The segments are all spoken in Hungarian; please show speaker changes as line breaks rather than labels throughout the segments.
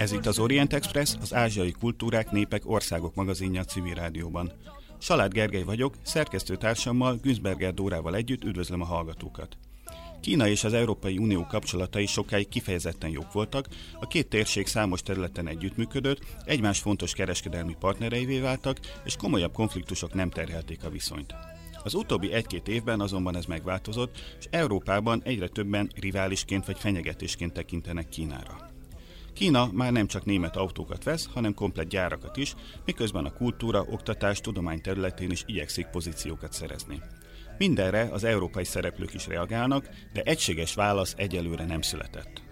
Ez itt az Orient Express, az ázsiai kultúrák, népek, országok magazinja a civil rádióban. Salád Gergely vagyok, szerkesztőtársammal, Günzberger Dórával együtt üdvözlöm a hallgatókat. Kína és az Európai Unió kapcsolatai sokáig kifejezetten jók voltak, a két térség számos területen együttműködött, egymás fontos kereskedelmi partnereivé váltak, és komolyabb konfliktusok nem terhelték a viszonyt. Az utóbbi egy-két évben azonban ez megváltozott, és Európában egyre többen riválisként vagy fenyegetésként tekintenek Kínára. Kína már nem csak német autókat vesz, hanem komplet gyárakat is, miközben a kultúra, oktatás, tudomány területén is igyekszik pozíciókat szerezni. Mindenre az európai szereplők is reagálnak, de egységes válasz egyelőre nem született.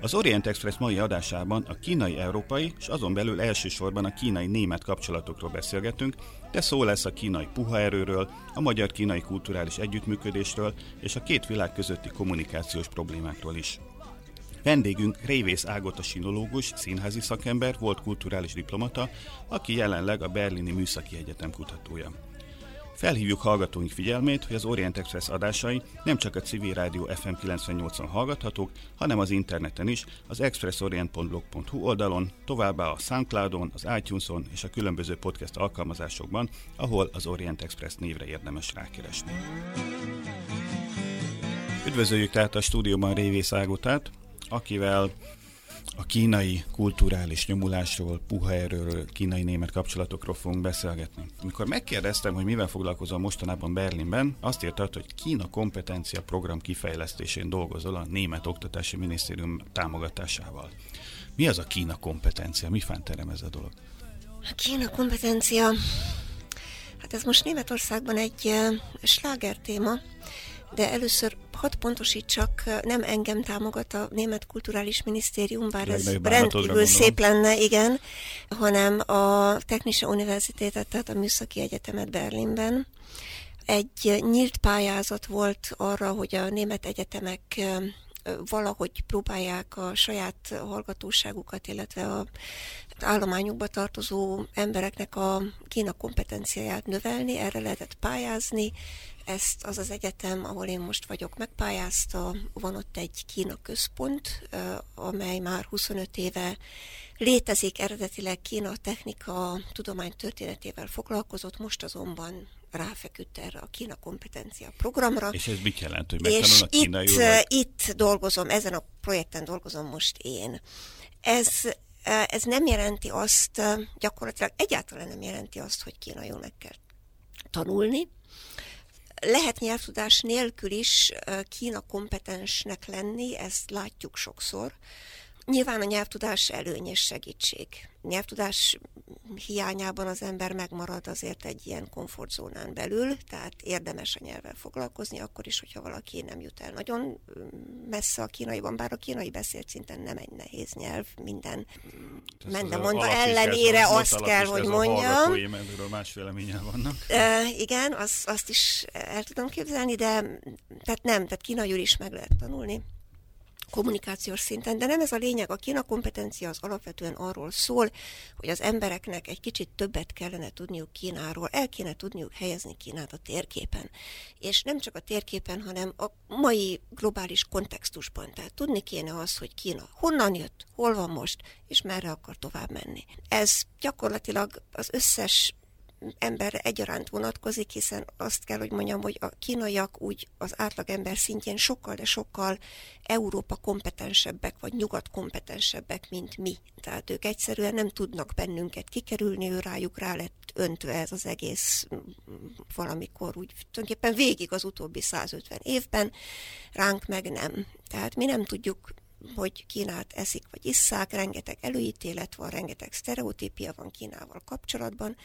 Az Orient Express mai adásában a kínai-európai és azon belül elsősorban a kínai-német kapcsolatokról beszélgetünk, de szó lesz a kínai puha erőről, a magyar-kínai kulturális együttműködésről és a két világ közötti kommunikációs problémákról is. Vendégünk Révész Ágota sinológus, színházi szakember, volt kulturális diplomata, aki jelenleg a Berlini Műszaki Egyetem kutatója. Felhívjuk hallgatóink figyelmét, hogy az Orient Express adásai nem csak a Civil Rádió FM 98-on hallgathatók, hanem az interneten is, az expressorient.blog.hu oldalon, továbbá a Soundcloudon, az iTunes-on és a különböző podcast alkalmazásokban, ahol az Orient Express névre érdemes rákeresni. Üdvözöljük tehát a stúdióban Révész Ágotát, akivel a kínai kulturális nyomulásról, puha erőről, kínai-német kapcsolatokról fogunk beszélgetni. Amikor megkérdeztem, hogy mivel foglalkozom mostanában Berlinben, azt írtad, hogy Kína kompetencia program kifejlesztésén dolgozol a Német Oktatási Minisztérium támogatásával. Mi az a Kína kompetencia? Mi fánterem ez a dolog?
A Kína kompetencia, hát ez most Németországban egy uh, sláger téma, de először hadd pontosítsak, nem engem támogat a Német Kulturális Minisztérium, bár ez rendkívül szép lenne, igen, hanem a Technische Universitätet, tehát a Műszaki Egyetemet Berlinben. Egy nyílt pályázat volt arra, hogy a német egyetemek valahogy próbálják a saját hallgatóságukat, illetve a állományukba tartozó embereknek a Kína kompetenciáját növelni, erre lehetett pályázni, ezt az az egyetem, ahol én most vagyok, megpályázta. Van ott egy Kína központ, amely már 25 éve létezik. Eredetileg Kína technika tudomány történetével foglalkozott, most azonban ráfeküdt erre a Kína kompetencia programra.
És ez mit jelent, hogy
megtanul
a kínai
itt, vagy? itt dolgozom, ezen a projekten dolgozom most én. Ez ez nem jelenti azt, gyakorlatilag egyáltalán nem jelenti azt, hogy kínaiul meg kell tanulni, lehet nyelvtudás nélkül is Kína kompetensnek lenni, ezt látjuk sokszor. Nyilván a nyelvtudás előny és segítség. Nyelvtudás hiányában az ember megmarad azért egy ilyen komfortzónán belül, tehát érdemes a nyelvvel foglalkozni, akkor is, hogyha valaki nem jut el nagyon messze a kínaiban, bár a kínai beszélt szinten nem egy nehéz nyelv, minden mende mondva ellenére az, azt kell, hogy mondjam.
A más véleményen vannak.
E, igen, az, azt is el tudom képzelni, de tehát nem, tehát kínaiul is meg lehet tanulni kommunikációs szinten, de nem ez a lényeg. A Kína kompetencia az alapvetően arról szól, hogy az embereknek egy kicsit többet kellene tudniuk Kínáról, el kéne tudniuk helyezni Kínát a térképen. És nem csak a térképen, hanem a mai globális kontextusban. Tehát tudni kéne az, hogy Kína honnan jött, hol van most, és merre akar tovább menni. Ez gyakorlatilag az összes emberre egyaránt vonatkozik, hiszen azt kell, hogy mondjam, hogy a kínaiak úgy az átlagember szintjén sokkal, de sokkal Európa kompetensebbek, vagy nyugat kompetensebbek, mint mi. Tehát ők egyszerűen nem tudnak bennünket kikerülni, ő rájuk rá lett öntve ez az egész valamikor úgy tulajdonképpen végig az utóbbi 150 évben, ránk meg nem. Tehát mi nem tudjuk hogy Kínát eszik vagy isszák, rengeteg előítélet van, rengeteg sztereotípia van Kínával kapcsolatban,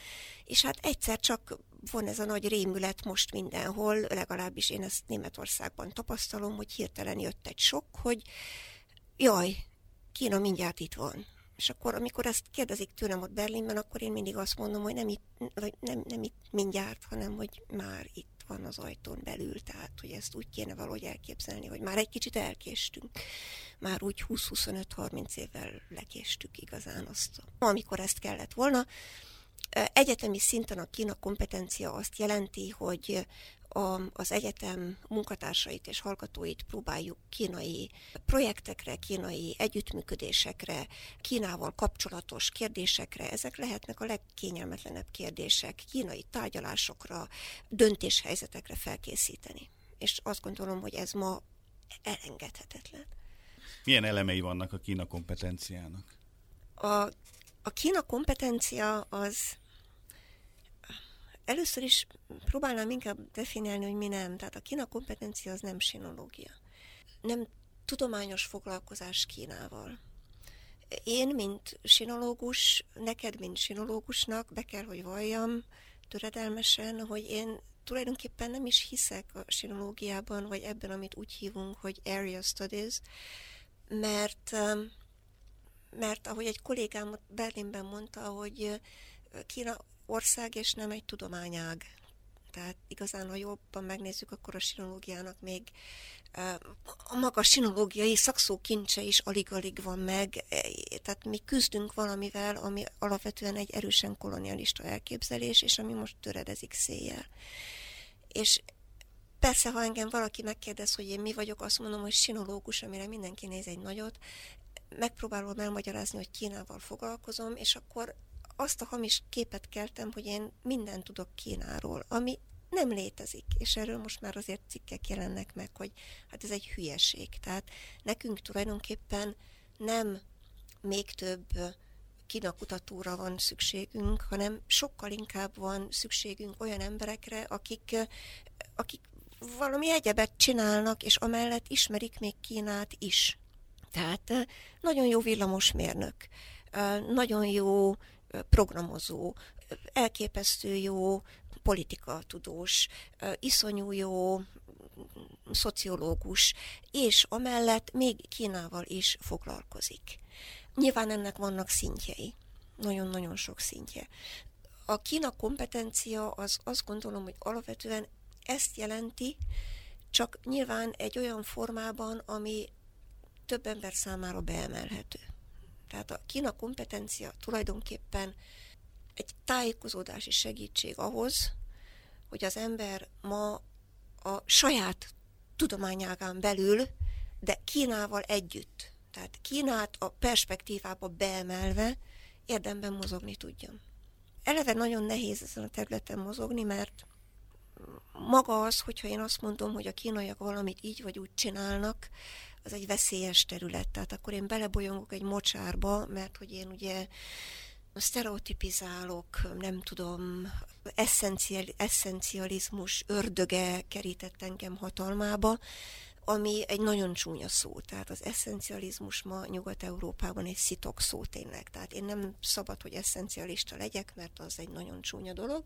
és hát egyszer csak van ez a nagy rémület most mindenhol, legalábbis én ezt Németországban tapasztalom, hogy hirtelen jött egy sok, hogy jaj, Kína mindjárt itt van. És akkor, amikor ezt kérdezik tőlem ott Berlinben, akkor én mindig azt mondom, hogy nem itt, vagy nem, nem itt mindjárt, hanem hogy már itt van az ajtón belül, tehát hogy ezt úgy kéne valahogy elképzelni, hogy már egy kicsit elkéstünk. Már úgy 20-25-30 évvel lekéstük igazán azt, amikor ezt kellett volna. Egyetemi szinten a Kína kompetencia azt jelenti, hogy a, az egyetem munkatársait és hallgatóit próbáljuk kínai projektekre, kínai együttműködésekre, Kínával kapcsolatos kérdésekre, ezek lehetnek a legkényelmetlenebb kérdések, kínai tárgyalásokra, döntéshelyzetekre felkészíteni. És azt gondolom, hogy ez ma elengedhetetlen.
Milyen elemei vannak a Kína kompetenciának?
A, a Kína kompetencia az Először is próbálnám inkább definiálni, hogy mi nem. Tehát a Kína kompetencia az nem sinológia. Nem tudományos foglalkozás Kínával. Én, mint sinológus, neked, mint sinológusnak be kell, hogy valljam töredelmesen, hogy én tulajdonképpen nem is hiszek a sinológiában, vagy ebben, amit úgy hívunk, hogy area studies, mert, mert ahogy egy kollégám Berlinben mondta, hogy Kína ország, és nem egy tudományág. Tehát igazán, ha jobban megnézzük, akkor a sinológiának még a maga sinológiai szakszókincse is alig-alig van meg, e, tehát mi küzdünk valamivel, ami alapvetően egy erősen kolonialista elképzelés, és ami most töredezik széjjel. És persze, ha engem valaki megkérdez, hogy én mi vagyok, azt mondom, hogy sinológus, amire mindenki néz egy nagyot, megpróbálom elmagyarázni, hogy Kínával foglalkozom, és akkor azt a hamis képet keltem, hogy én mindent tudok Kínáról, ami nem létezik, és erről most már azért cikkek jelennek meg, hogy hát ez egy hülyeség. Tehát nekünk tulajdonképpen nem még több Kína kutatóra van szükségünk, hanem sokkal inkább van szükségünk olyan emberekre, akik, akik valami egyebet csinálnak, és amellett ismerik még Kínát is. Tehát nagyon jó villamosmérnök, nagyon jó programozó, elképesztő jó politikatudós, iszonyú jó szociológus, és amellett még Kínával is foglalkozik. Nyilván ennek vannak szintjei, nagyon-nagyon sok szintje. A Kína kompetencia az azt gondolom, hogy alapvetően ezt jelenti, csak nyilván egy olyan formában, ami több ember számára beemelhető. Tehát a Kína kompetencia tulajdonképpen egy tájékozódási segítség ahhoz, hogy az ember ma a saját tudományágán belül, de Kínával együtt, tehát Kínát a perspektívába beemelve érdemben mozogni tudjon. Eleve nagyon nehéz ezen a területen mozogni, mert maga az, hogyha én azt mondom, hogy a kínaiak valamit így vagy úgy csinálnak, az egy veszélyes terület. Tehát akkor én belebolyongok egy mocsárba, mert hogy én ugye sztereotipizálok, nem tudom, eszenciál, eszencializmus ördöge kerített engem hatalmába, ami egy nagyon csúnya szó. Tehát az eszencializmus ma Nyugat-Európában egy szitok szó tényleg. Tehát én nem szabad, hogy eszencialista legyek, mert az egy nagyon csúnya dolog.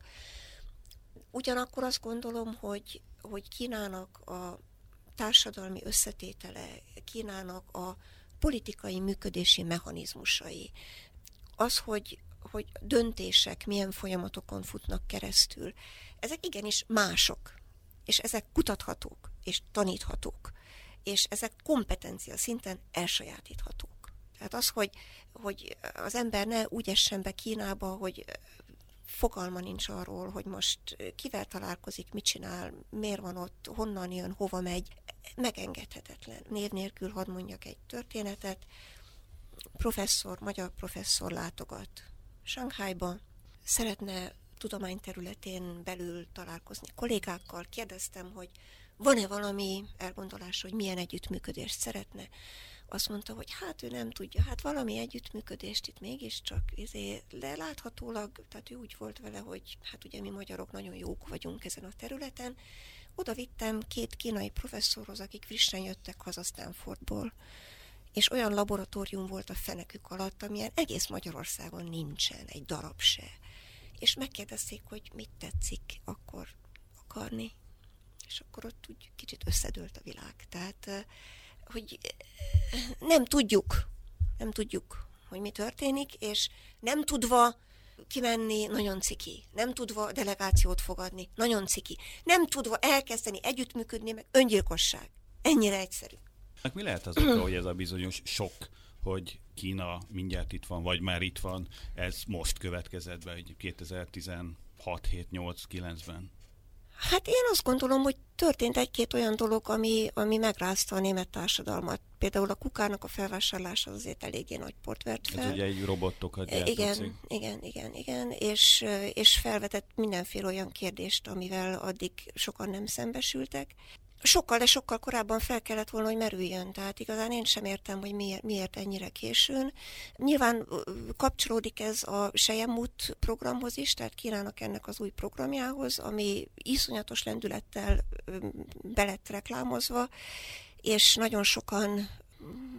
Ugyanakkor azt gondolom, hogy, hogy Kínának a társadalmi összetétele, Kínának a politikai működési mechanizmusai, az, hogy, hogy döntések milyen folyamatokon futnak keresztül, ezek igenis mások, és ezek kutathatók, és taníthatók, és ezek kompetencia szinten elsajátíthatók. Tehát az, hogy, hogy az ember ne úgy essen be Kínába, hogy fogalma nincs arról, hogy most kivel találkozik, mit csinál, miért van ott, honnan jön, hova megy. Megengedhetetlen. Név nélkül hadd mondjak egy történetet. Professzor, magyar professzor látogat Shanghaiba, szeretne tudományterületén belül találkozni kollégákkal. Kérdeztem, hogy van-e valami elgondolás, hogy milyen együttműködést szeretne azt mondta, hogy hát ő nem tudja, hát valami együttműködést itt mégiscsak izé, leláthatólag, tehát ő úgy volt vele, hogy hát ugye mi magyarok nagyon jók vagyunk ezen a területen. Oda vittem két kínai professzorhoz, akik frissen jöttek haza Stanfordból, és olyan laboratórium volt a fenekük alatt, amilyen egész Magyarországon nincsen, egy darab se. És megkérdezték, hogy mit tetszik akkor akarni. És akkor ott úgy kicsit összedőlt a világ. Tehát hogy nem tudjuk, nem tudjuk, hogy mi történik, és nem tudva kimenni, nagyon ciki. Nem tudva delegációt fogadni, nagyon ciki. Nem tudva elkezdeni együttműködni, meg öngyilkosság. Ennyire egyszerű.
Mi lehet az oka, hogy ez a bizonyos sok, hogy Kína mindjárt itt van, vagy már itt van, ez most következett be, 2016, 7, 8, 9-ben?
Hát én azt gondolom, hogy történt egy-két olyan dolog, ami, ami megrázta a német társadalmat. Például a kukának a felvásárlása azért eléggé nagy port vert fel.
Ez ugye egy robotokat
gyártó Igen, igen, igen, igen, és, és felvetett mindenféle olyan kérdést, amivel addig sokan nem szembesültek sokkal, de sokkal korábban fel kellett volna, hogy merüljön. Tehát igazán én sem értem, hogy miért, miért ennyire későn. Nyilván kapcsolódik ez a Sejemút programhoz is, tehát Kínának ennek az új programjához, ami iszonyatos lendülettel belett reklámozva, és nagyon sokan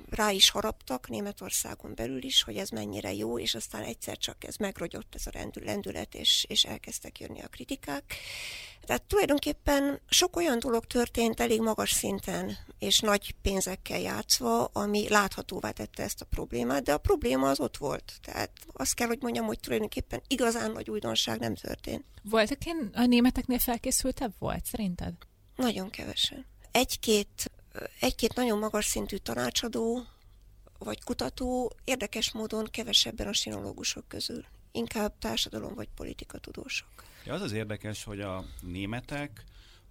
rá is haraptak Németországon belül is, hogy ez mennyire jó, és aztán egyszer csak ez megrogyott ez a lendület, és, és elkezdtek jönni a kritikák. Tehát tulajdonképpen sok olyan dolog történt elég magas szinten, és nagy pénzekkel játszva, ami láthatóvá tette ezt a problémát, de a probléma az ott volt. Tehát azt kell, hogy mondjam, hogy tulajdonképpen igazán nagy újdonság nem történt.
Voltak én a németeknél felkészültebb volt, szerinted?
Nagyon kevesen. Egy-két egy-két nagyon magas szintű tanácsadó vagy kutató érdekes módon kevesebben a sinológusok közül, inkább társadalom vagy politika tudósok.
Ja, az az érdekes, hogy a németek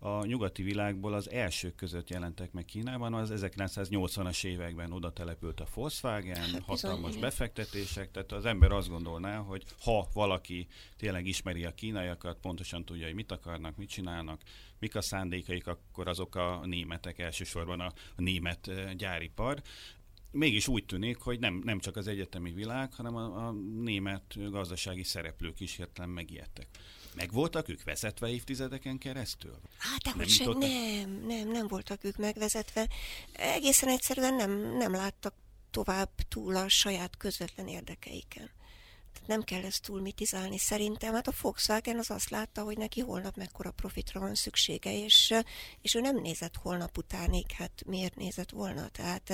a nyugati világból az elsők között jelentek meg Kínában, az 1980-as években oda települt a Volkswagen, hát hatalmas bizony, befektetések, tehát az ember azt gondolná, hogy ha valaki tényleg ismeri a kínaiakat, pontosan tudja, hogy mit akarnak, mit csinálnak, mik a szándékaik, akkor azok a németek, elsősorban a, a német gyáripar mégis úgy tűnik, hogy nem, nem csak az egyetemi világ, hanem a, a német gazdasági szereplők is hirtelen megijedtek. Meg voltak ők vezetve évtizedeken keresztül?
Hát, nem, se, nem, nem, nem voltak ők megvezetve. Egészen egyszerűen nem, nem láttak tovább túl a saját közvetlen érdekeiken. Tehát nem kell ezt túl mitizálni szerintem. Hát a Volkswagen az azt látta, hogy neki holnap mekkora profitra van szüksége, és, és ő nem nézett holnap utánig, hát miért nézett volna? Tehát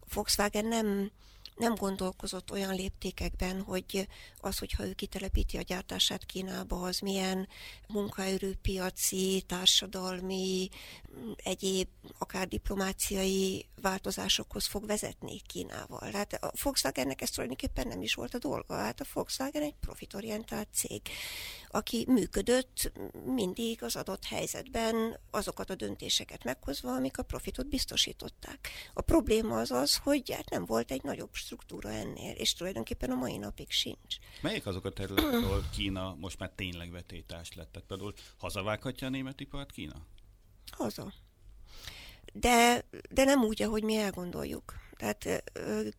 a Volkswagen nem, nem gondolkozott olyan léptékekben, hogy az, hogyha ő kitelepíti a gyártását Kínába, az milyen munkaerőpiaci, társadalmi, egyéb, akár diplomáciai változásokhoz fog vezetni Kínával. Hát a Volkswagennek ez tulajdonképpen nem is volt a dolga. Hát a Volkswagen egy profitorientált cég, aki működött mindig az adott helyzetben azokat a döntéseket meghozva, amik a profitot biztosították. A probléma az az, hogy hát nem volt egy nagyobb struktúra ennél, és tulajdonképpen a mai napig sincs.
Melyik azok a területek, ahol Kína most már tényleg vetétás lett? Tehát például hazavághatja a német ipart Kína?
Haza. De, de nem úgy, ahogy mi elgondoljuk. Tehát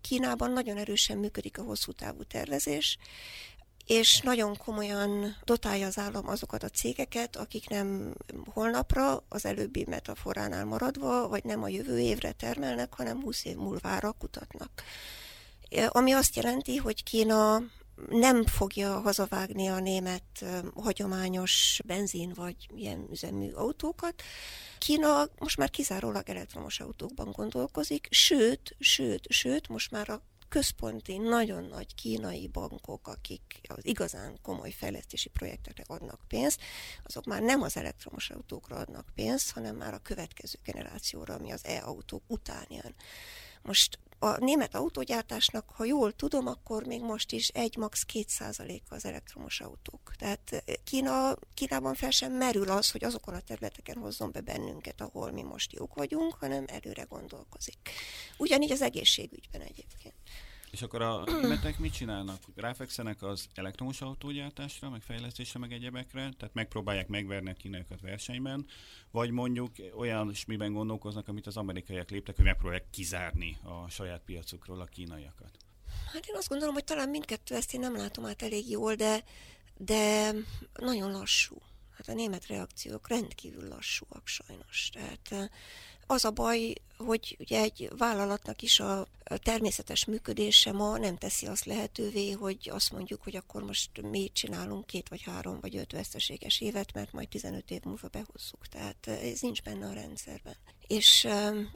Kínában nagyon erősen működik a hosszú távú tervezés, és nagyon komolyan dotálja az állam azokat a cégeket, akik nem holnapra, az előbbi metaforánál maradva, vagy nem a jövő évre termelnek, hanem 20 év múlvára kutatnak. Ami azt jelenti, hogy Kína nem fogja hazavágni a német hagyományos benzin vagy ilyen üzemű autókat. Kína most már kizárólag elektromos autókban gondolkozik, sőt, sőt, sőt, most már a központi, nagyon nagy kínai bankok, akik az igazán komoly fejlesztési projektekre adnak pénzt, azok már nem az elektromos autókra adnak pénzt, hanem már a következő generációra, ami az e-autók után jön. Most a német autógyártásnak, ha jól tudom, akkor még most is egy max. 2 százaléka az elektromos autók. Tehát eh, Kína, Kínában fel sem merül az, hogy azokon a területeken hozzon be bennünket, ahol mi most jók vagyunk, hanem előre gondolkozik. Ugyanígy az egészségügyben egyébként.
És akkor a németek mit csinálnak? Ráfekszenek az elektromos autógyártásra, meg fejlesztésre, meg egyebekre, tehát megpróbálják megverni a kínaiakat versenyben, vagy mondjuk olyan miben gondolkoznak, amit az amerikaiak léptek, hogy megpróbálják kizárni a saját piacukról a kínaiakat.
Hát én azt gondolom, hogy talán mindkettő ezt én nem látom át elég jól, de, de nagyon lassú. Hát a német reakciók rendkívül lassúak sajnos. Tehát az a baj, hogy ugye egy vállalatnak is a természetes működése ma nem teszi azt lehetővé, hogy azt mondjuk, hogy akkor most mi csinálunk két vagy három vagy öt veszteséges évet, mert majd 15 év múlva behozzuk. Tehát ez nincs benne a rendszerben. És,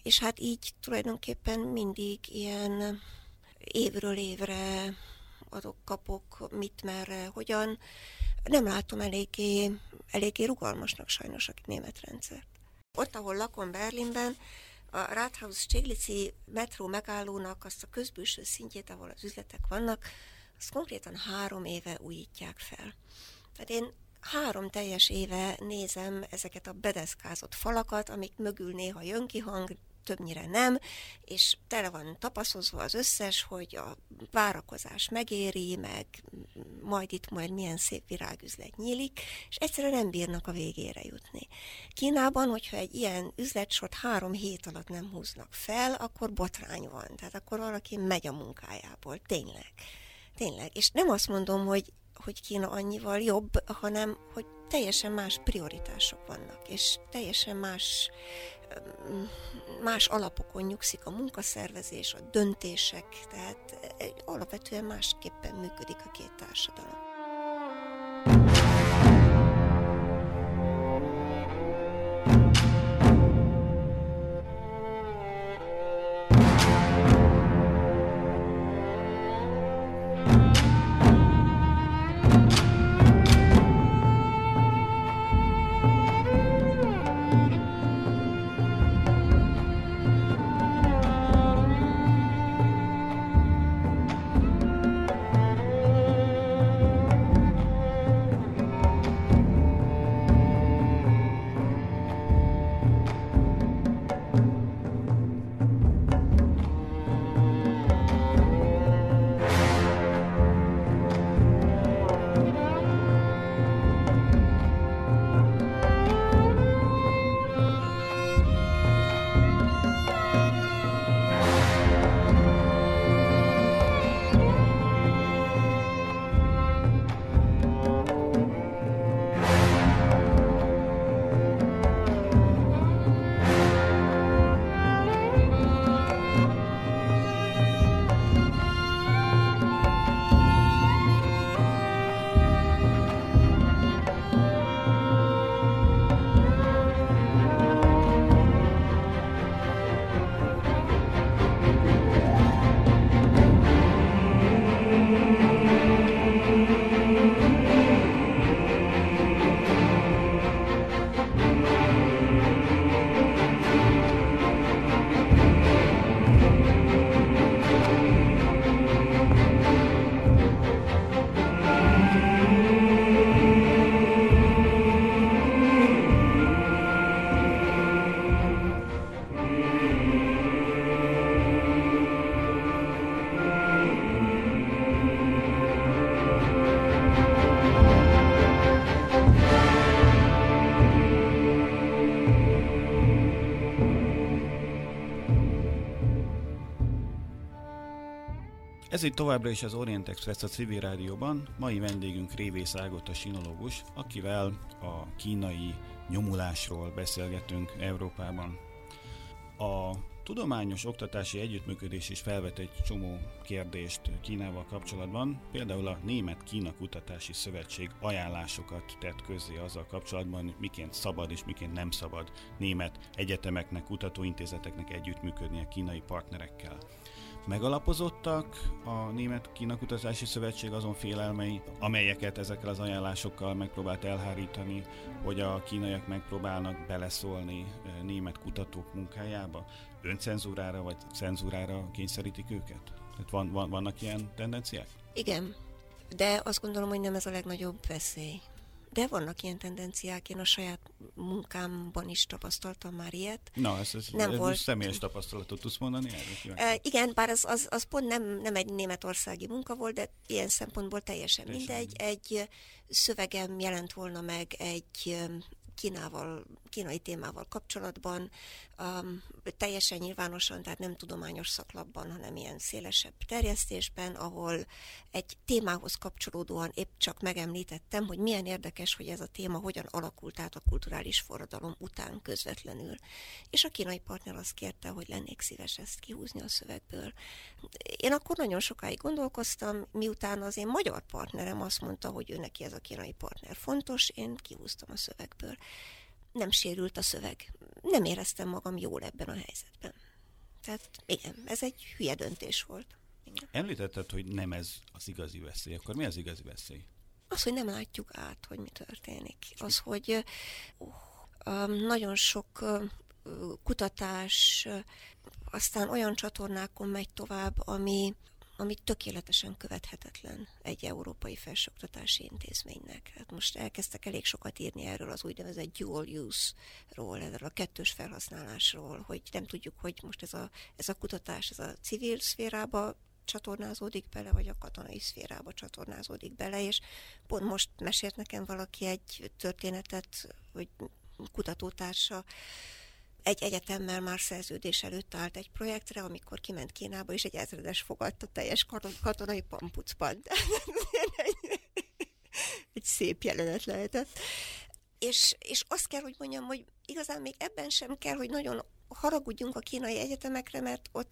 és hát így tulajdonképpen mindig ilyen évről évre adok, kapok, mit, merre, hogyan. Nem látom eléggé, eléggé rugalmasnak sajnos a német rendszert. Ott, ahol lakom Berlinben, a Rathaus Steglici metró megállónak azt a közbülső szintjét, ahol az üzletek vannak, azt konkrétan három éve újítják fel. Tehát én három teljes éve nézem ezeket a bedeszkázott falakat, amik mögül néha jön ki hang, többnyire nem, és tele van tapaszozva az összes, hogy a várakozás megéri, meg majd itt majd milyen szép virágüzlet nyílik, és egyszerűen nem bírnak a végére jutni. Kínában, hogyha egy ilyen üzletsort három hét alatt nem húznak fel, akkor botrány van, tehát akkor valaki megy a munkájából, tényleg. Tényleg. És nem azt mondom, hogy hogy Kína annyival jobb, hanem hogy teljesen más prioritások vannak, és teljesen más más alapokon nyugszik a munkaszervezés, a döntések, tehát alapvetően másképpen működik a két társadalom.
Ez itt továbbra is az Orient Express a civil rádióban. Mai vendégünk Révész Ágota sinológus, akivel a kínai nyomulásról beszélgetünk Európában. A tudományos oktatási együttműködés is felvet egy csomó kérdést Kínával kapcsolatban. Például a Német Kína Kutatási Szövetség ajánlásokat tett közzé azzal kapcsolatban, miként szabad és miként nem szabad német egyetemeknek, kutatóintézeteknek együttműködni a kínai partnerekkel megalapozottak a Német Kínakutatási Szövetség azon félelmei, amelyeket ezekkel az ajánlásokkal megpróbált elhárítani, hogy a kínaiak megpróbálnak beleszólni eh, német kutatók munkájába, öncenzúrára vagy cenzúrára kényszerítik őket? Tehát van, van, vannak ilyen tendenciák?
Igen, de azt gondolom, hogy nem ez a legnagyobb veszély. De vannak ilyen tendenciák, én a saját munkámban is tapasztaltam már ilyet.
Na, ez, ez, nem ez volt... személyes tapasztalatot tudsz mondani?
E, igen, bár az, az, az pont nem, nem egy németországi munka volt, de ilyen szempontból teljesen, teljesen mindegy. Egy szövegem jelent volna meg egy Kínával, kínai témával kapcsolatban, um, teljesen nyilvánosan, tehát nem tudományos szaklapban, hanem ilyen szélesebb terjesztésben, ahol egy témához kapcsolódóan épp csak megemlítettem, hogy milyen érdekes, hogy ez a téma hogyan alakult át a kulturális forradalom után közvetlenül. És a kínai partner azt kérte, hogy lennék szíves ezt kihúzni a szövegből. Én akkor nagyon sokáig gondolkoztam, miután az én magyar partnerem azt mondta, hogy ő neki ez a kínai partner fontos, én kihúztam a szövegből nem sérült a szöveg. Nem éreztem magam jól ebben a helyzetben. Tehát igen, ez egy hülye döntés volt. Igen.
Említetted, hogy nem ez az igazi veszély. Akkor mi az igazi veszély?
Az, hogy nem látjuk át, hogy mi történik. Az, hogy uh, nagyon sok uh, kutatás uh, aztán olyan csatornákon megy tovább, ami ami tökéletesen követhetetlen egy európai felsőoktatási intézménynek. Hát most elkezdtek elég sokat írni erről az úgynevezett dual use-ról, erről a kettős felhasználásról, hogy nem tudjuk, hogy most ez a, ez a kutatás ez a civil szférába csatornázódik bele, vagy a katonai szférába csatornázódik bele, és pont most mesélt nekem valaki egy történetet, hogy kutatótársa egy egyetemmel már szerződés előtt állt egy projektre, amikor kiment Kínába, és egy ezredes fogadta teljes katonai pampucban. egy szép jelenet lehetett. És, és azt kell, hogy mondjam, hogy igazán még ebben sem kell, hogy nagyon haragudjunk a kínai egyetemekre, mert ott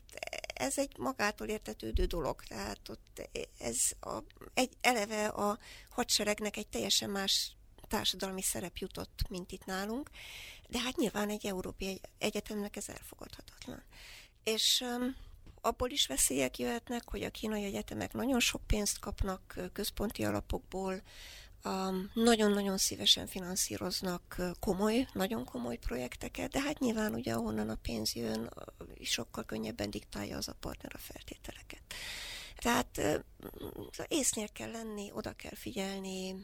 ez egy magától értetődő dolog. Tehát ott ez a, egy, eleve a hadseregnek egy teljesen más társadalmi szerep jutott, mint itt nálunk, de hát nyilván egy európai egyetemnek ez elfogadhatatlan. És abból is veszélyek jöhetnek, hogy a kínai egyetemek nagyon sok pénzt kapnak központi alapokból, nagyon-nagyon szívesen finanszíroznak komoly, nagyon komoly projekteket, de hát nyilván ugye ahonnan a pénz jön, sokkal könnyebben diktálja az a partner a feltételeket. Tehát észnél kell lenni, oda kell figyelni,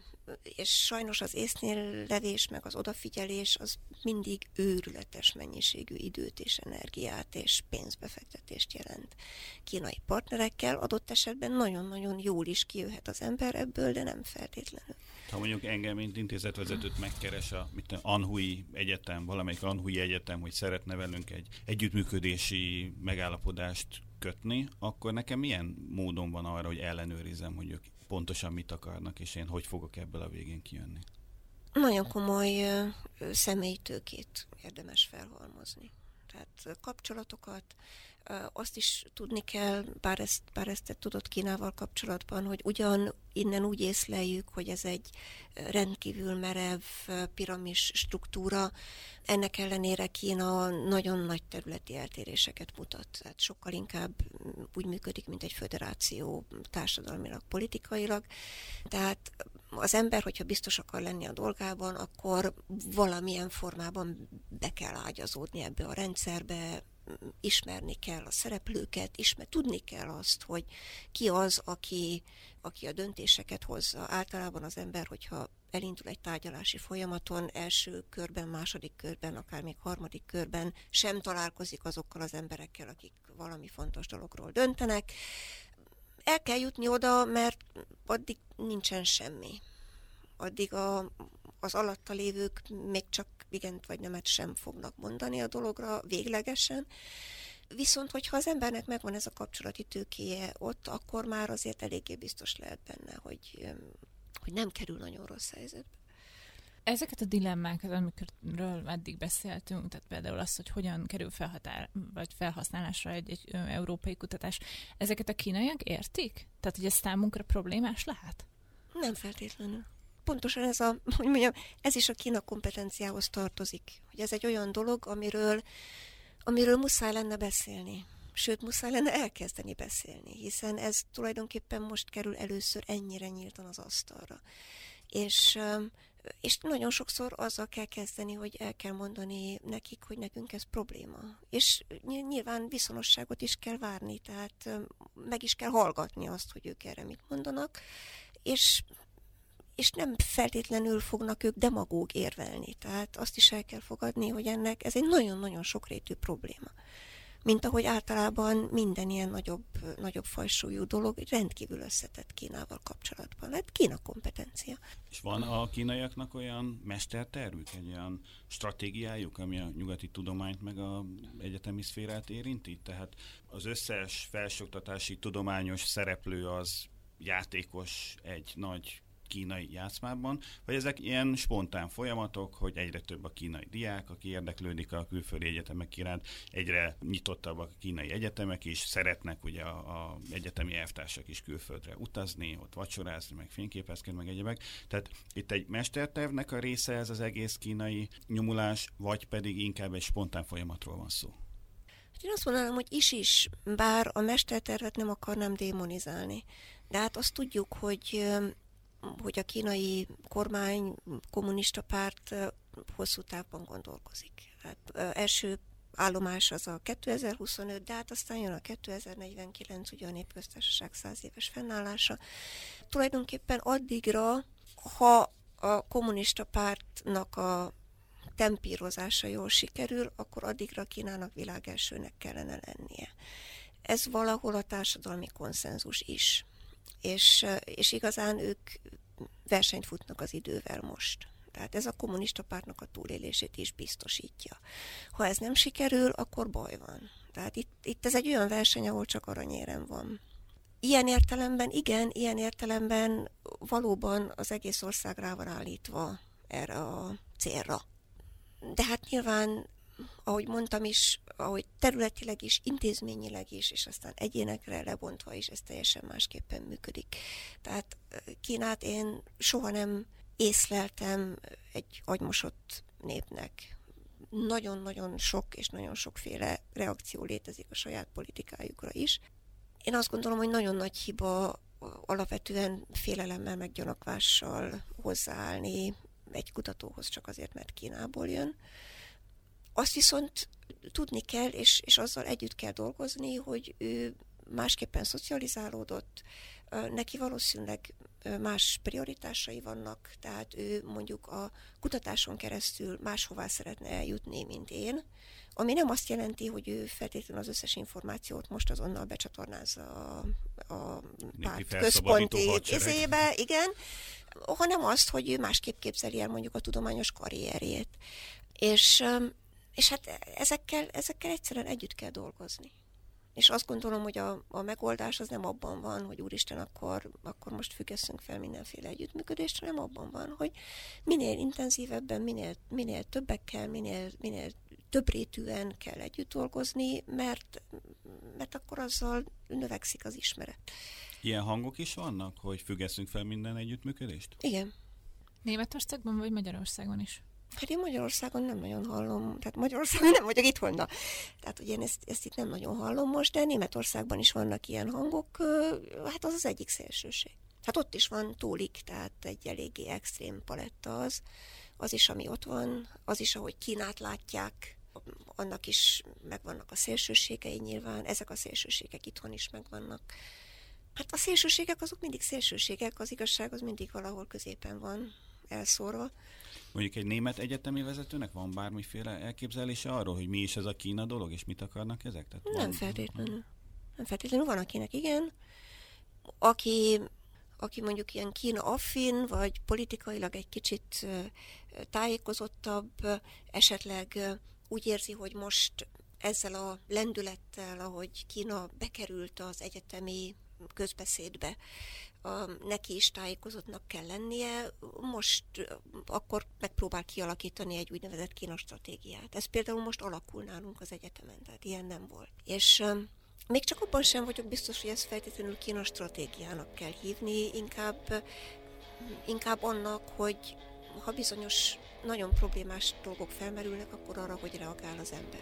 és sajnos az észnél levés, meg az odafigyelés az mindig őrületes mennyiségű időt és energiát és pénzbefektetést jelent. Kínai partnerekkel adott esetben nagyon-nagyon jól is kijöhet az ember ebből, de nem feltétlenül.
Ha mondjuk engem, mint intézetvezetőt megkeres a mit, Anhui Egyetem, valamelyik Anhui Egyetem, hogy szeretne velünk egy együttműködési megállapodást kötni, akkor nekem milyen módon van arra, hogy ellenőrizem, hogy ők pontosan mit akarnak, és én hogy fogok ebből a végén kijönni?
Nagyon komoly személyi tőkét érdemes felhalmozni. Tehát kapcsolatokat, azt is tudni kell, bár ezt, bár ezt te tudod Kínával kapcsolatban, hogy ugyan innen úgy észleljük, hogy ez egy rendkívül merev piramis struktúra, ennek ellenére Kína nagyon nagy területi eltéréseket mutat. Tehát sokkal inkább úgy működik, mint egy föderáció társadalmilag, politikailag. Tehát az ember, hogyha biztos akar lenni a dolgában, akkor valamilyen formában be kell ágyazódni ebbe a rendszerbe, ismerni kell a szereplőket, ismer, tudni kell azt, hogy ki az, aki, aki a döntéseket hozza. Általában az ember, hogyha elindul egy tárgyalási folyamaton, első körben, második körben, akár még harmadik körben sem találkozik azokkal az emberekkel, akik valami fontos dologról döntenek. El kell jutni oda, mert addig nincsen semmi. Addig a, az alatta lévők még csak igent vagy nemet sem fognak mondani a dologra véglegesen. Viszont, hogyha az embernek megvan ez a kapcsolati tőkéje ott, akkor már azért eléggé biztos lehet benne, hogy, hogy nem kerül nagyon rossz helyzetbe.
Ezeket a dilemmákat, amikről eddig beszéltünk, tehát például az, hogy hogyan kerül felhatár, vagy felhasználásra egy, egy európai kutatás, ezeket a kínaiak értik? Tehát, hogy ez számunkra problémás lehet?
Nem feltétlenül pontosan ez a, hogy mondjam, ez is a Kína kompetenciához tartozik. Hogy ez egy olyan dolog, amiről, amiről muszáj lenne beszélni. Sőt, muszáj lenne elkezdeni beszélni, hiszen ez tulajdonképpen most kerül először ennyire nyíltan az asztalra. És, és nagyon sokszor azzal kell kezdeni, hogy el kell mondani nekik, hogy nekünk ez probléma. És nyilván viszonosságot is kell várni, tehát meg is kell hallgatni azt, hogy ők erre mit mondanak, és és nem feltétlenül fognak ők demagóg érvelni. Tehát azt is el kell fogadni, hogy ennek ez egy nagyon-nagyon sokrétű probléma. Mint ahogy általában minden ilyen nagyobb, nagyobb fajsúlyú dolog rendkívül összetett Kínával kapcsolatban. Lehet Kína kompetencia.
És van a kínaiaknak olyan mestertervük, egy olyan stratégiájuk, ami a nyugati tudományt meg a egyetemi szférát érinti? Tehát az összes felsőoktatási tudományos szereplő az játékos egy nagy kínai játszmában, vagy ezek ilyen spontán folyamatok, hogy egyre több a kínai diák, aki érdeklődik a külföldi egyetemek iránt, egyre nyitottabbak a kínai egyetemek is, szeretnek ugye a, a egyetemi elvtársak is külföldre utazni, ott vacsorázni, meg fényképezkedni, meg egyebek. Tehát itt egy mestertervnek a része ez az egész kínai nyomulás, vagy pedig inkább egy spontán folyamatról van szó.
Hát én azt mondanám, hogy is-is, bár a mestertervet nem akarnám démonizálni. De hát azt tudjuk, hogy hogy a kínai kormány, kommunista párt hosszú távban gondolkozik. Hát, első állomás az a 2025, de hát aztán jön a 2049, ugye a népköztársaság száz éves fennállása. Tulajdonképpen addigra, ha a kommunista pártnak a tempírozása jól sikerül, akkor addigra Kínának világelsőnek kellene lennie. Ez valahol a társadalmi konszenzus is. És, és igazán ők versenyt futnak az idővel most. Tehát ez a kommunista pártnak a túlélését is biztosítja. Ha ez nem sikerül, akkor baj van. Tehát itt, itt ez egy olyan verseny, ahol csak aranyérem van. Ilyen értelemben, igen, ilyen értelemben valóban az egész ország rá van állítva erre a célra. De hát nyilván, ahogy mondtam is, ahogy területileg is, intézményileg is, és aztán egyénekre lebontva is, ez teljesen másképpen működik. Tehát Kínát én soha nem észleltem egy agymosott népnek. Nagyon-nagyon sok és nagyon sokféle reakció létezik a saját politikájukra is. Én azt gondolom, hogy nagyon nagy hiba alapvetően félelemmel, meg gyanakvással hozzáállni egy kutatóhoz csak azért, mert Kínából jön. Azt viszont tudni kell, és, és azzal együtt kell dolgozni, hogy ő másképpen szocializálódott, neki valószínűleg más prioritásai vannak, tehát ő mondjuk a kutatáson keresztül máshová szeretne eljutni, mint én, ami nem azt jelenti, hogy ő feltétlenül az összes információt most azonnal becsatornázza a, a párt központi izébe, igen, hanem azt, hogy ő másképp képzeli el mondjuk a tudományos karrierjét. És, és hát ezekkel, ezekkel egyszerűen együtt kell dolgozni. És azt gondolom, hogy a, a megoldás az nem abban van, hogy úristen, akkor, akkor most függesszünk fel mindenféle együttműködést, hanem abban van, hogy minél intenzívebben, minél, minél többekkel, minél, minél több rétűen kell együtt dolgozni, mert, mert akkor azzal növekszik az ismeret.
Ilyen hangok is vannak, hogy függesszünk fel minden együttműködést?
Igen.
Németországban vagy Magyarországon is?
Hát én Magyarországon nem nagyon hallom, tehát Magyarországon nem vagyok itthon, na. Tehát, hogy én ezt, ezt itt nem nagyon hallom most, de Németországban is vannak ilyen hangok, hát az az egyik szélsőség. Hát ott is van túlik, tehát egy eléggé extrém paletta az, az is, ami ott van, az is, ahogy Kínát látják, annak is megvannak a szélsőségei nyilván, ezek a szélsőségek itthon is megvannak. Hát a szélsőségek azok mindig szélsőségek, az igazság az mindig valahol középen van elszórva.
Mondjuk egy német egyetemi vezetőnek van bármiféle elképzelése arról, hogy mi is ez a Kína dolog, és mit akarnak ezek? Tehát
nem van, feltétlenül. Nem feltétlenül. Van akinek igen. Aki, aki mondjuk ilyen Kína affin, vagy politikailag egy kicsit tájékozottabb, esetleg úgy érzi, hogy most ezzel a lendülettel, ahogy Kína bekerült az egyetemi közbeszédbe, a, neki is tájékozottnak kell lennie, most akkor megpróbál kialakítani egy úgynevezett Kína stratégiát. Ez például most alakul nálunk az egyetemen, tehát ilyen nem volt. És még csak abban sem vagyok biztos, hogy ezt feltétlenül Kína stratégiának kell hívni, inkább, inkább annak, hogy ha bizonyos nagyon problémás dolgok felmerülnek, akkor arra, hogy reagál az ember.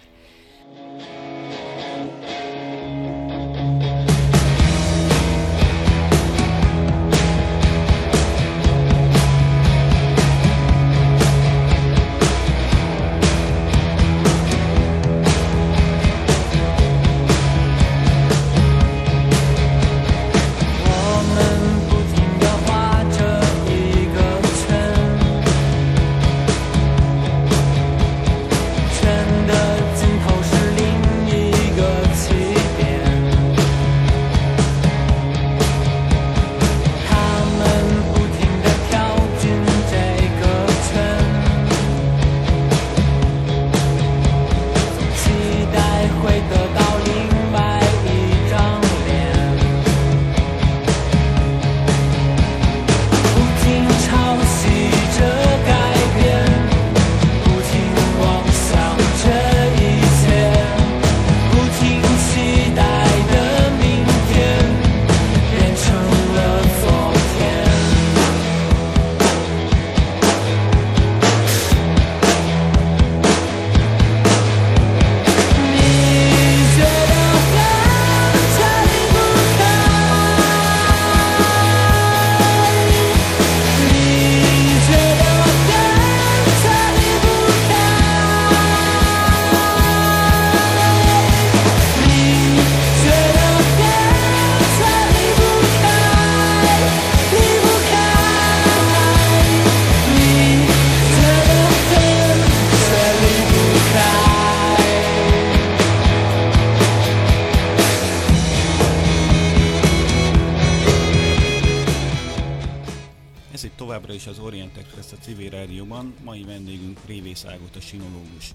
Rádióban, mai vendégünk Révész Ágot, a sinológus.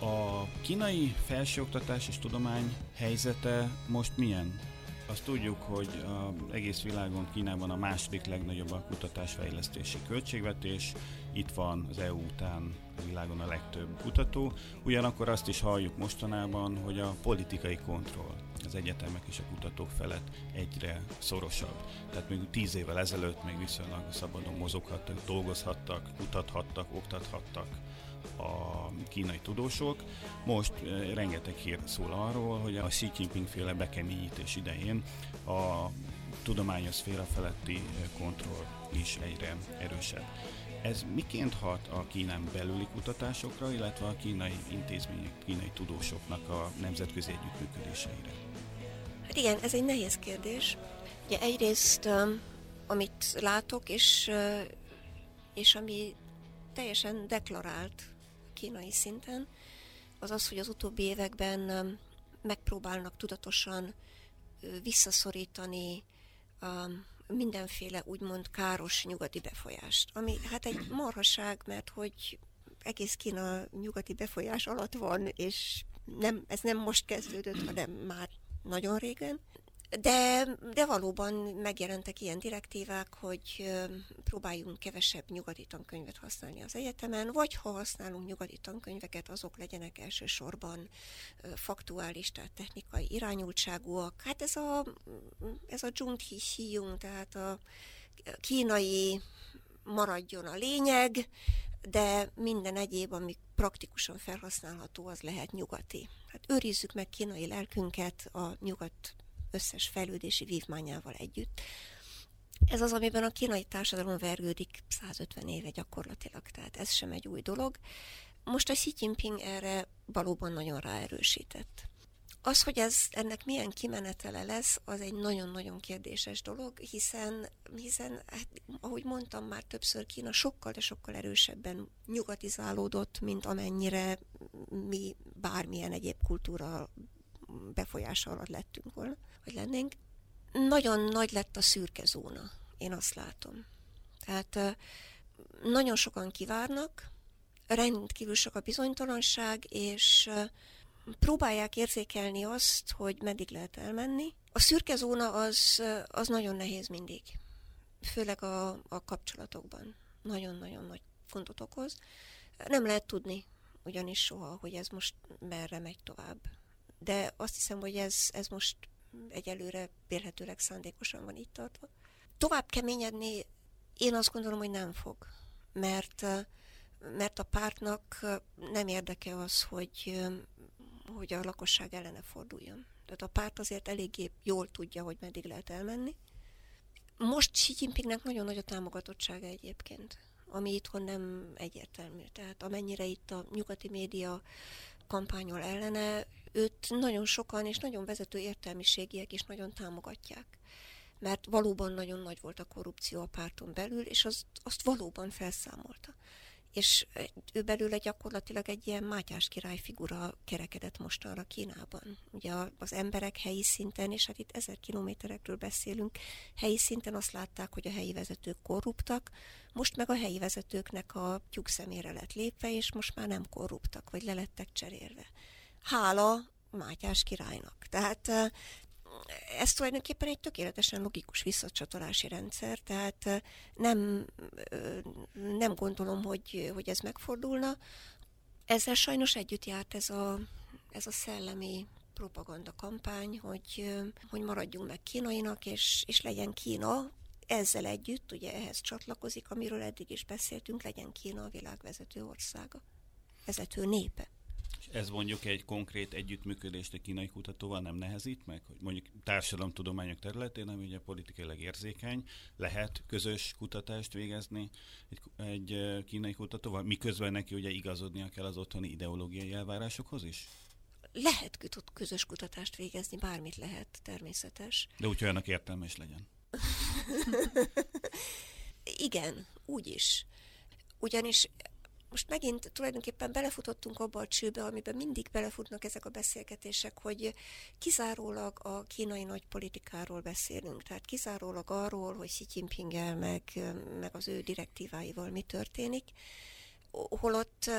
A kínai felsőoktatás és tudomány helyzete most milyen? Azt tudjuk, hogy az egész világon Kínában a második legnagyobb a kutatásfejlesztési költségvetés, itt van az EU után a világon a legtöbb kutató, ugyanakkor azt is halljuk mostanában, hogy a politikai kontroll az egyetemek és a kutatók felett egyre szorosabb. Tehát még tíz évvel ezelőtt még viszonylag szabadon mozoghattak, dolgozhattak, kutathattak, oktathattak a kínai tudósok. Most eh, rengeteg hír szól arról, hogy a Xi Jinping féle bekeményítés idején a tudományos szféra feletti eh, kontroll is egyre erősebb. Ez miként hat a Kínán belüli kutatásokra, illetve a kínai intézmények, kínai tudósoknak a nemzetközi együttműködéseire?
Hát igen, ez egy nehéz kérdés. Ugye egyrészt, amit látok, és, és ami teljesen deklarált kínai szinten, az az, hogy az utóbbi években megpróbálnak tudatosan visszaszorítani mindenféle úgymond káros nyugati befolyást, ami hát egy marhaság, mert hogy egész Kína nyugati befolyás alatt van, és nem, ez nem most kezdődött, hanem már nagyon régen. De, de valóban megjelentek ilyen direktívák, hogy próbáljunk kevesebb nyugati tankönyvet használni az egyetemen, vagy ha használunk nyugati tankönyveket, azok legyenek elsősorban faktuális, tehát technikai irányultságúak. Hát ez a, ez a Zhongti Xiyung, tehát a kínai maradjon a lényeg, de minden egyéb, ami praktikusan felhasználható, az lehet nyugati. Hát őrizzük meg kínai lelkünket a nyugat összes fejlődési vívmányával együtt. Ez az, amiben a kínai társadalom vergődik 150 éve gyakorlatilag, tehát ez sem egy új dolog. Most a Xi Jinping erre valóban nagyon ráerősített. Az, hogy ez ennek milyen kimenetele lesz, az egy nagyon-nagyon kérdéses dolog, hiszen, hiszen hát, ahogy mondtam már többször, Kína sokkal, de sokkal erősebben nyugatizálódott, mint amennyire mi bármilyen egyéb kultúra befolyása alatt lettünk volna, vagy lennénk. Nagyon nagy lett a szürke zóna, én azt látom. Tehát nagyon sokan kivárnak, rendkívül sok a bizonytalanság, és próbálják érzékelni azt, hogy meddig lehet elmenni. A szürke zóna az, az nagyon nehéz mindig, főleg a, a kapcsolatokban. Nagyon-nagyon nagy gondot okoz. Nem lehet tudni ugyanis soha, hogy ez most merre megy tovább de azt hiszem, hogy ez, ez most egyelőre vélhetőleg szándékosan van itt tartva. Tovább keményedni én azt gondolom, hogy nem fog, mert, mert a pártnak nem érdeke az, hogy, hogy a lakosság ellene forduljon. Tehát a párt azért eléggé jól tudja, hogy meddig lehet elmenni. Most Xi Jinpingnek nagyon nagy a támogatottsága egyébként, ami itthon nem egyértelmű. Tehát amennyire itt a nyugati média kampányol ellene, őt nagyon sokan és nagyon vezető értelmiségiek is nagyon támogatják. Mert valóban nagyon nagy volt a korrupció a párton belül, és az, azt valóban felszámolta. És ő belőle gyakorlatilag egy ilyen Mátyás király figura kerekedett mostanra Kínában. Ugye az emberek helyi szinten, és hát itt ezer kilométerekről beszélünk, helyi szinten azt látták, hogy a helyi vezetők korruptak, most meg a helyi vezetőknek a tyúk szemére lett lépve, és most már nem korruptak, vagy lelettek cserélve hála Mátyás királynak. Tehát ez tulajdonképpen egy tökéletesen logikus visszacsatolási rendszer, tehát nem, nem gondolom, hogy, hogy ez megfordulna. Ezzel sajnos együtt járt ez a, ez a szellemi propaganda kampány, hogy, hogy maradjunk meg kínainak, és, és legyen Kína, ezzel együtt, ugye ehhez csatlakozik, amiről eddig is beszéltünk, legyen Kína a világvezető országa, vezető népe.
Ez mondjuk egy konkrét együttműködést egy kínai kutatóval nem nehezít meg, hogy mondjuk társadalomtudományok területén, ami ugye politikailag érzékeny, lehet közös kutatást végezni egy, egy kínai kutatóval, miközben neki ugye igazodnia kell az otthoni ideológiai elvárásokhoz is?
Lehet közös kutatást végezni, bármit lehet, természetes.
De úgy, hogy annak értelmes legyen.
Igen, úgy is. Ugyanis most megint tulajdonképpen belefutottunk abba a csőbe, amiben mindig belefutnak ezek a beszélgetések, hogy kizárólag a kínai nagypolitikáról beszélünk, tehát kizárólag arról, hogy Xi jinping meg, meg az ő direktíváival mi történik, holott,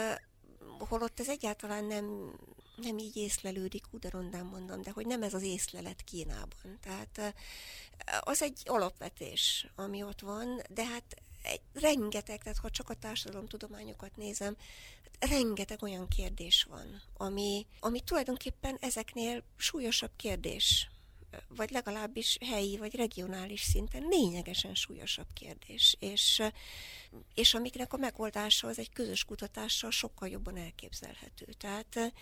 holott ez egyáltalán nem, nem így észlelődik, úgy de rondán mondom, de hogy nem ez az észlelet Kínában. Tehát az egy alapvetés, ami ott van, de hát egy, rengeteg, tehát ha csak a társadalomtudományokat nézem, rengeteg olyan kérdés van, ami, ami tulajdonképpen ezeknél súlyosabb kérdés, vagy legalábbis helyi vagy regionális szinten lényegesen súlyosabb kérdés, és, és amiknek a megoldása az egy közös kutatással sokkal jobban elképzelhető. Tehát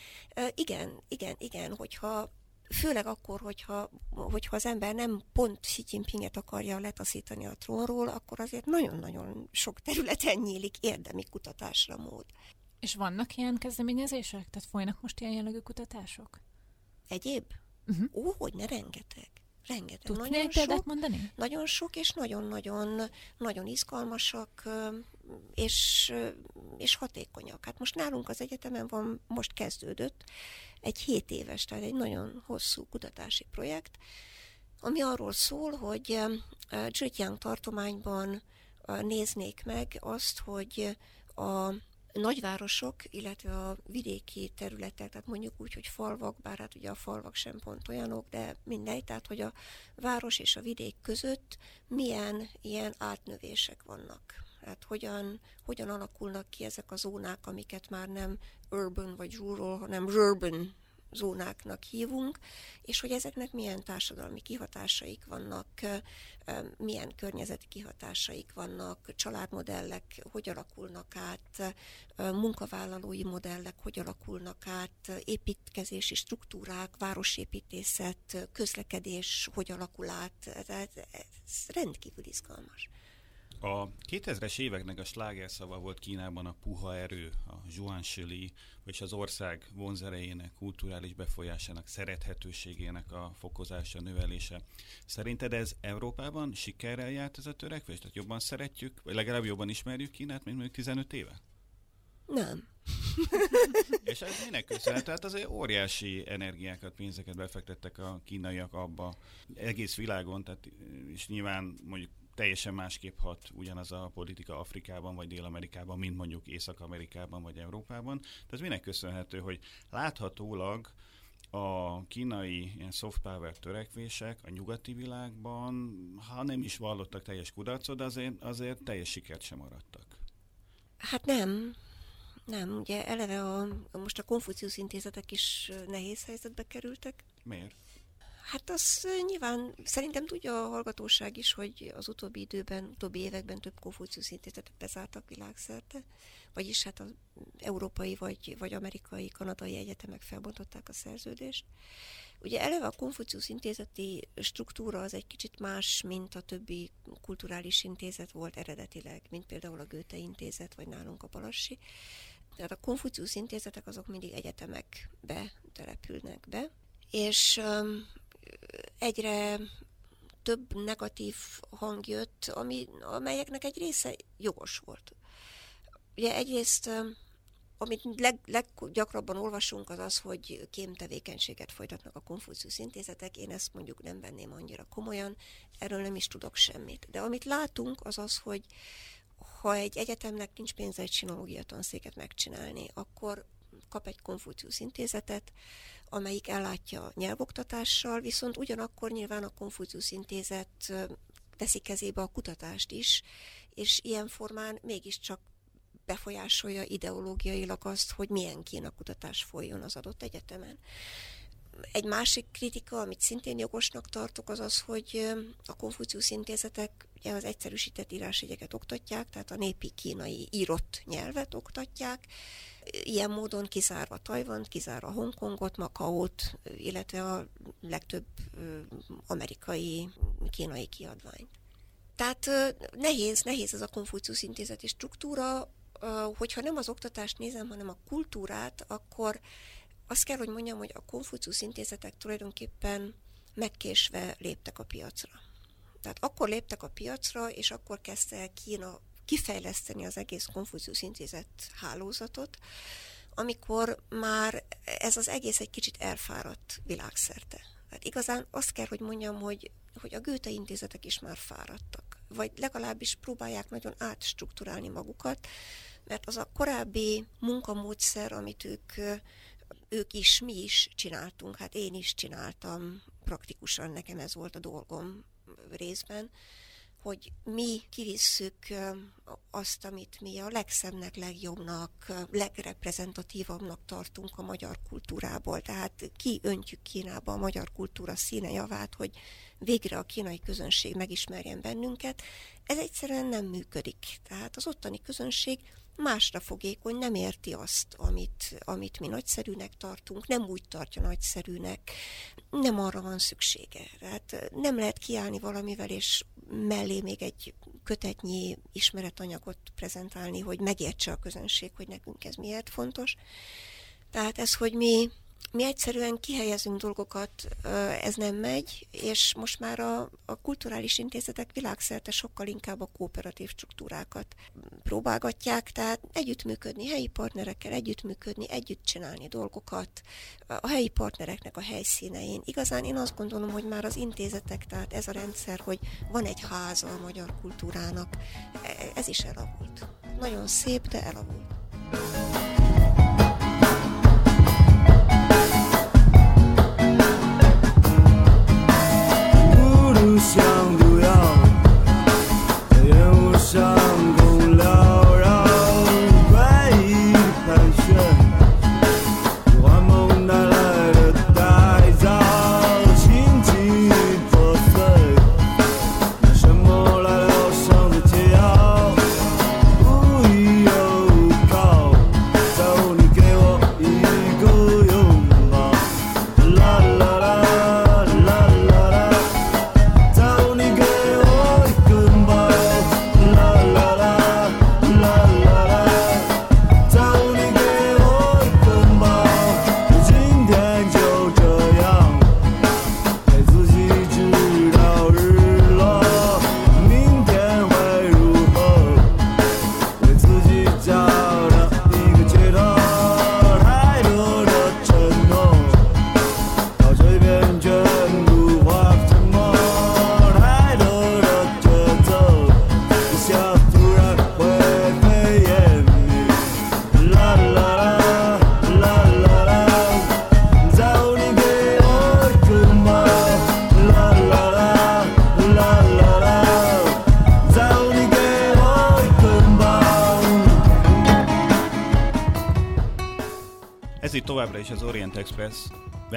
igen, igen, igen, hogyha főleg akkor, hogyha, hogyha az ember nem pont Xi Jinpinget akarja letaszítani a trónról, akkor azért nagyon-nagyon sok területen nyílik érdemi kutatásra mód.
És vannak ilyen kezdeményezések? Tehát folynak most ilyen jellegű kutatások?
Egyéb? Uh-huh. Ó, hogy ne rengeteg. Rengeteg.
Tudsz nagyon példát mondani?
Nagyon sok, és nagyon-nagyon nagyon izgalmasak, és, és hatékonyak. Hát most nálunk az egyetemen van, most kezdődött egy 7 éves, tehát egy nagyon hosszú kutatási projekt, ami arról szól, hogy Zhejiang tartományban néznék meg azt, hogy a nagyvárosok, illetve a vidéki területek, tehát mondjuk úgy, hogy falvak, bár hát ugye a falvak sem pont olyanok, de mindegy, tehát hogy a város és a vidék között milyen ilyen átnövések vannak. Tehát hogyan, hogyan alakulnak ki ezek a zónák, amiket már nem urban vagy rural, hanem urban zónáknak hívunk, és hogy ezeknek milyen társadalmi kihatásaik vannak, milyen környezeti kihatásaik vannak, családmodellek hogy alakulnak át, munkavállalói modellek hogy alakulnak át, építkezési struktúrák, városépítészet, közlekedés hogy alakul át, tehát ez rendkívül izgalmas.
A 2000-es éveknek a slágerszava volt Kínában a puha erő, a zsuansili, vagy az ország vonzerejének, kulturális befolyásának, szerethetőségének a fokozása, növelése. Szerinted ez Európában sikerrel járt ez a törekvés? Tehát jobban szeretjük, vagy legalább jobban ismerjük Kínát, mint mondjuk 15 éve?
Nem.
És ez minek köszönhető? Tehát azért óriási energiákat, pénzeket befektettek a kínaiak abba egész világon, tehát, és nyilván mondjuk teljesen másképp hat ugyanaz a politika Afrikában vagy Dél-Amerikában, mint mondjuk Észak-Amerikában vagy Európában. Tehát ez minek köszönhető, hogy láthatólag a kínai ilyen soft power törekvések a nyugati világban, ha nem is vallottak teljes kudarcot, azért, azért teljes sikert sem maradtak.
Hát nem. Nem, ugye eleve a, most a Konfuciusz intézetek is nehéz helyzetbe kerültek.
Miért?
Hát az nyilván szerintem tudja a hallgatóság is, hogy az utóbbi időben, utóbbi években több Konfuciusz intézetet bezártak világszerte, vagyis hát az európai vagy, vagy amerikai, kanadai egyetemek felbontották a szerződést. Ugye eleve a Konfuciusz intézeti struktúra az egy kicsit más, mint a többi kulturális intézet volt eredetileg, mint például a Goethe intézet, vagy nálunk a Palassi. Tehát a Konfuciusz intézetek azok mindig egyetemekbe települnek be, és egyre több negatív hang jött, ami, amelyeknek egy része jogos volt. Ugye egyrészt, amit leg, leggyakrabban olvasunk, az az, hogy kémtevékenységet folytatnak a Konfucius intézetek. Én ezt mondjuk nem venném annyira komolyan, erről nem is tudok semmit. De amit látunk, az az, hogy ha egy egyetemnek nincs pénze egy sinológia tanszéket megcsinálni, akkor kap egy Konfucius intézetet, amelyik ellátja nyelvoktatással, viszont ugyanakkor nyilván a Konfucius Intézet teszi kezébe a kutatást is, és ilyen formán mégiscsak befolyásolja ideológiailag azt, hogy milyen Kína kutatás folyjon az adott egyetemen. Egy másik kritika, amit szintén jogosnak tartok, az az, hogy a Konfucius intézetek ugye az egyszerűsített írásjegyeket oktatják, tehát a népi kínai írott nyelvet oktatják, ilyen módon kizárva Tajvant, kizárva Hongkongot, Makaót, illetve a legtöbb amerikai, kínai kiadványt. Tehát nehéz, nehéz ez a Konfucius intézeti struktúra, hogyha nem az oktatást nézem, hanem a kultúrát, akkor azt kell, hogy mondjam, hogy a Konfucius intézetek tulajdonképpen megkésve léptek a piacra. Tehát akkor léptek a piacra, és akkor kezdte Kína kifejleszteni az egész Konfucius Intézet hálózatot, amikor már ez az egész egy kicsit elfáradt világszerte. Hát igazán azt kell, hogy mondjam, hogy, hogy a Goethe intézetek is már fáradtak, vagy legalábbis próbálják nagyon átstruktúrálni magukat, mert az a korábbi munkamódszer, amit ők, ők is, mi is csináltunk, hát én is csináltam, praktikusan nekem ez volt a dolgom részben, hogy mi kivisszük azt, amit mi a legszebbnek, legjobbnak, legreprezentatívabbnak tartunk a magyar kultúrából. Tehát kiöntjük Kínába a magyar kultúra színe javát, hogy végre a kínai közönség megismerjen bennünket. Ez egyszerűen nem működik. Tehát az ottani közönség másra fogékony, nem érti azt, amit, amit mi nagyszerűnek tartunk, nem úgy tartja nagyszerűnek, nem arra van szüksége. Tehát nem lehet kiállni valamivel, és mellé még egy kötetnyi ismeretanyagot prezentálni, hogy megértse a közönség, hogy nekünk ez miért fontos. Tehát ez, hogy mi mi egyszerűen kihelyezünk dolgokat, ez nem megy, és most már a, a kulturális intézetek világszerte sokkal inkább a kooperatív struktúrákat próbálgatják, tehát együttműködni helyi partnerekkel, együttműködni, együtt csinálni dolgokat, a helyi partnereknek a helyszínein. Igazán én azt gondolom, hogy már az intézetek, tehát ez a rendszer, hogy van egy háza a magyar kultúrának, e, ez is elavult. Nagyon szép, de elavult.
Express.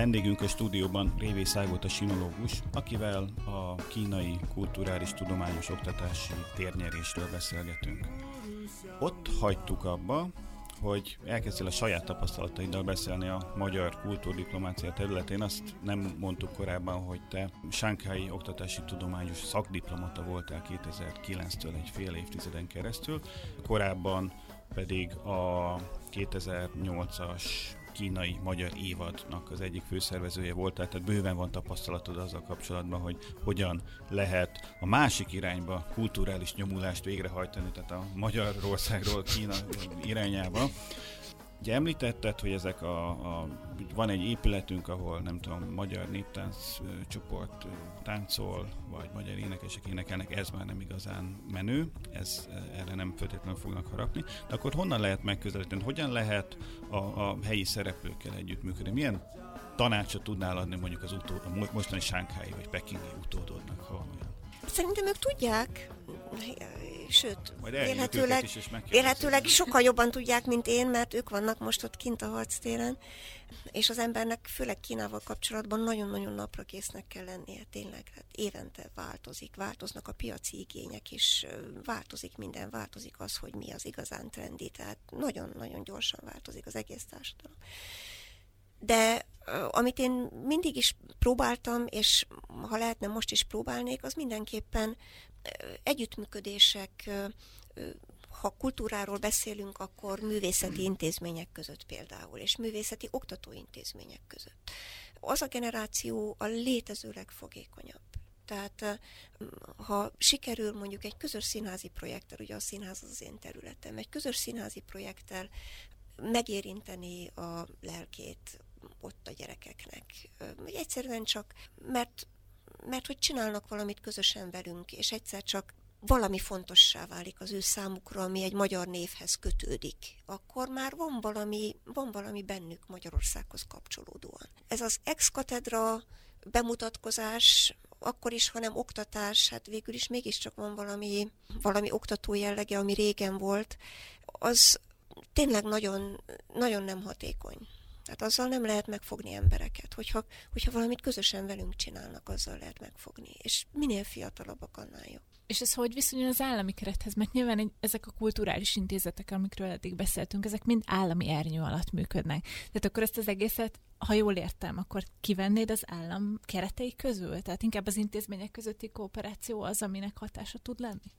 Vendégünk a stúdióban Révé Szájvolt a sinológus, akivel a kínai kulturális tudományos oktatási térnyerésről beszélgetünk. Ott hagytuk abba, hogy elkezdtél a saját tapasztalataiddal beszélni a magyar kultúrdiplomácia területén. Azt nem mondtuk korábban, hogy te Sánkhái Oktatási Tudományos Szakdiplomata voltál 2009-től egy fél évtizeden keresztül, korábban pedig a 2008-as kínai magyar évadnak az egyik főszervezője volt, tehát bőven van tapasztalatod azzal kapcsolatban, hogy hogyan lehet a másik irányba kulturális nyomulást végrehajtani, tehát a Magyarországról Kína irányába. Ugye említetted, hogy ezek a, a, van egy épületünk, ahol nem tudom, magyar néptánc csoport táncol, vagy magyar énekesek énekelnek, ez már nem igazán menő, ez erre nem feltétlenül fognak harapni. De akkor honnan lehet megközelíteni? Hogyan lehet a, a helyi szereplőkkel együttműködni? Milyen tanácsot tudnál adni mondjuk az utó, a mostani sánkhái vagy pekingi utódodnak, ha olyan?
Szerintem ők tudják, sőt, vélhetőleg, vélhetőleg sokkal jobban tudják, mint én, mert ők vannak most ott kint a harctéren, és az embernek főleg Kínával kapcsolatban nagyon-nagyon napra késznek kell lennie, tényleg. Hát évente változik, változnak a piaci igények, és változik minden, változik az, hogy mi az igazán trendi, tehát nagyon-nagyon gyorsan változik az egész társadalom. De amit én mindig is próbáltam, és ha lehetne most is próbálnék, az mindenképpen együttműködések, ha kultúráról beszélünk, akkor művészeti intézmények között például, és művészeti oktatóintézmények között. Az a generáció a létező legfogékonyabb. Tehát ha sikerül mondjuk egy közös színházi projekttel, ugye a színház az én területem, egy közös színházi projekttel megérinteni a lelkét ott a gyerekeknek. Egyszerűen csak, mert, mert hogy csinálnak valamit közösen velünk, és egyszer csak valami fontossá válik az ő számukra, ami egy magyar névhez kötődik, akkor már van valami, van valami bennük Magyarországhoz kapcsolódóan. Ez az ex-katedra bemutatkozás, akkor is, hanem oktatás, hát végül is mégiscsak van valami, valami oktató jellege, ami régen volt, az tényleg nagyon, nagyon nem hatékony. Tehát azzal nem lehet megfogni embereket. Hogyha, hogyha valamit közösen velünk csinálnak, azzal lehet megfogni. És minél fiatalabbak, annál jobb.
És ez hogy viszonyul az állami kerethez? Mert nyilván ezek a kulturális intézetek, amikről eddig beszéltünk, ezek mind állami ernyő alatt működnek. Tehát akkor ezt az egészet, ha jól értem, akkor kivennéd az állam keretei közül? Tehát inkább az intézmények közötti kooperáció az, aminek hatása tud lenni?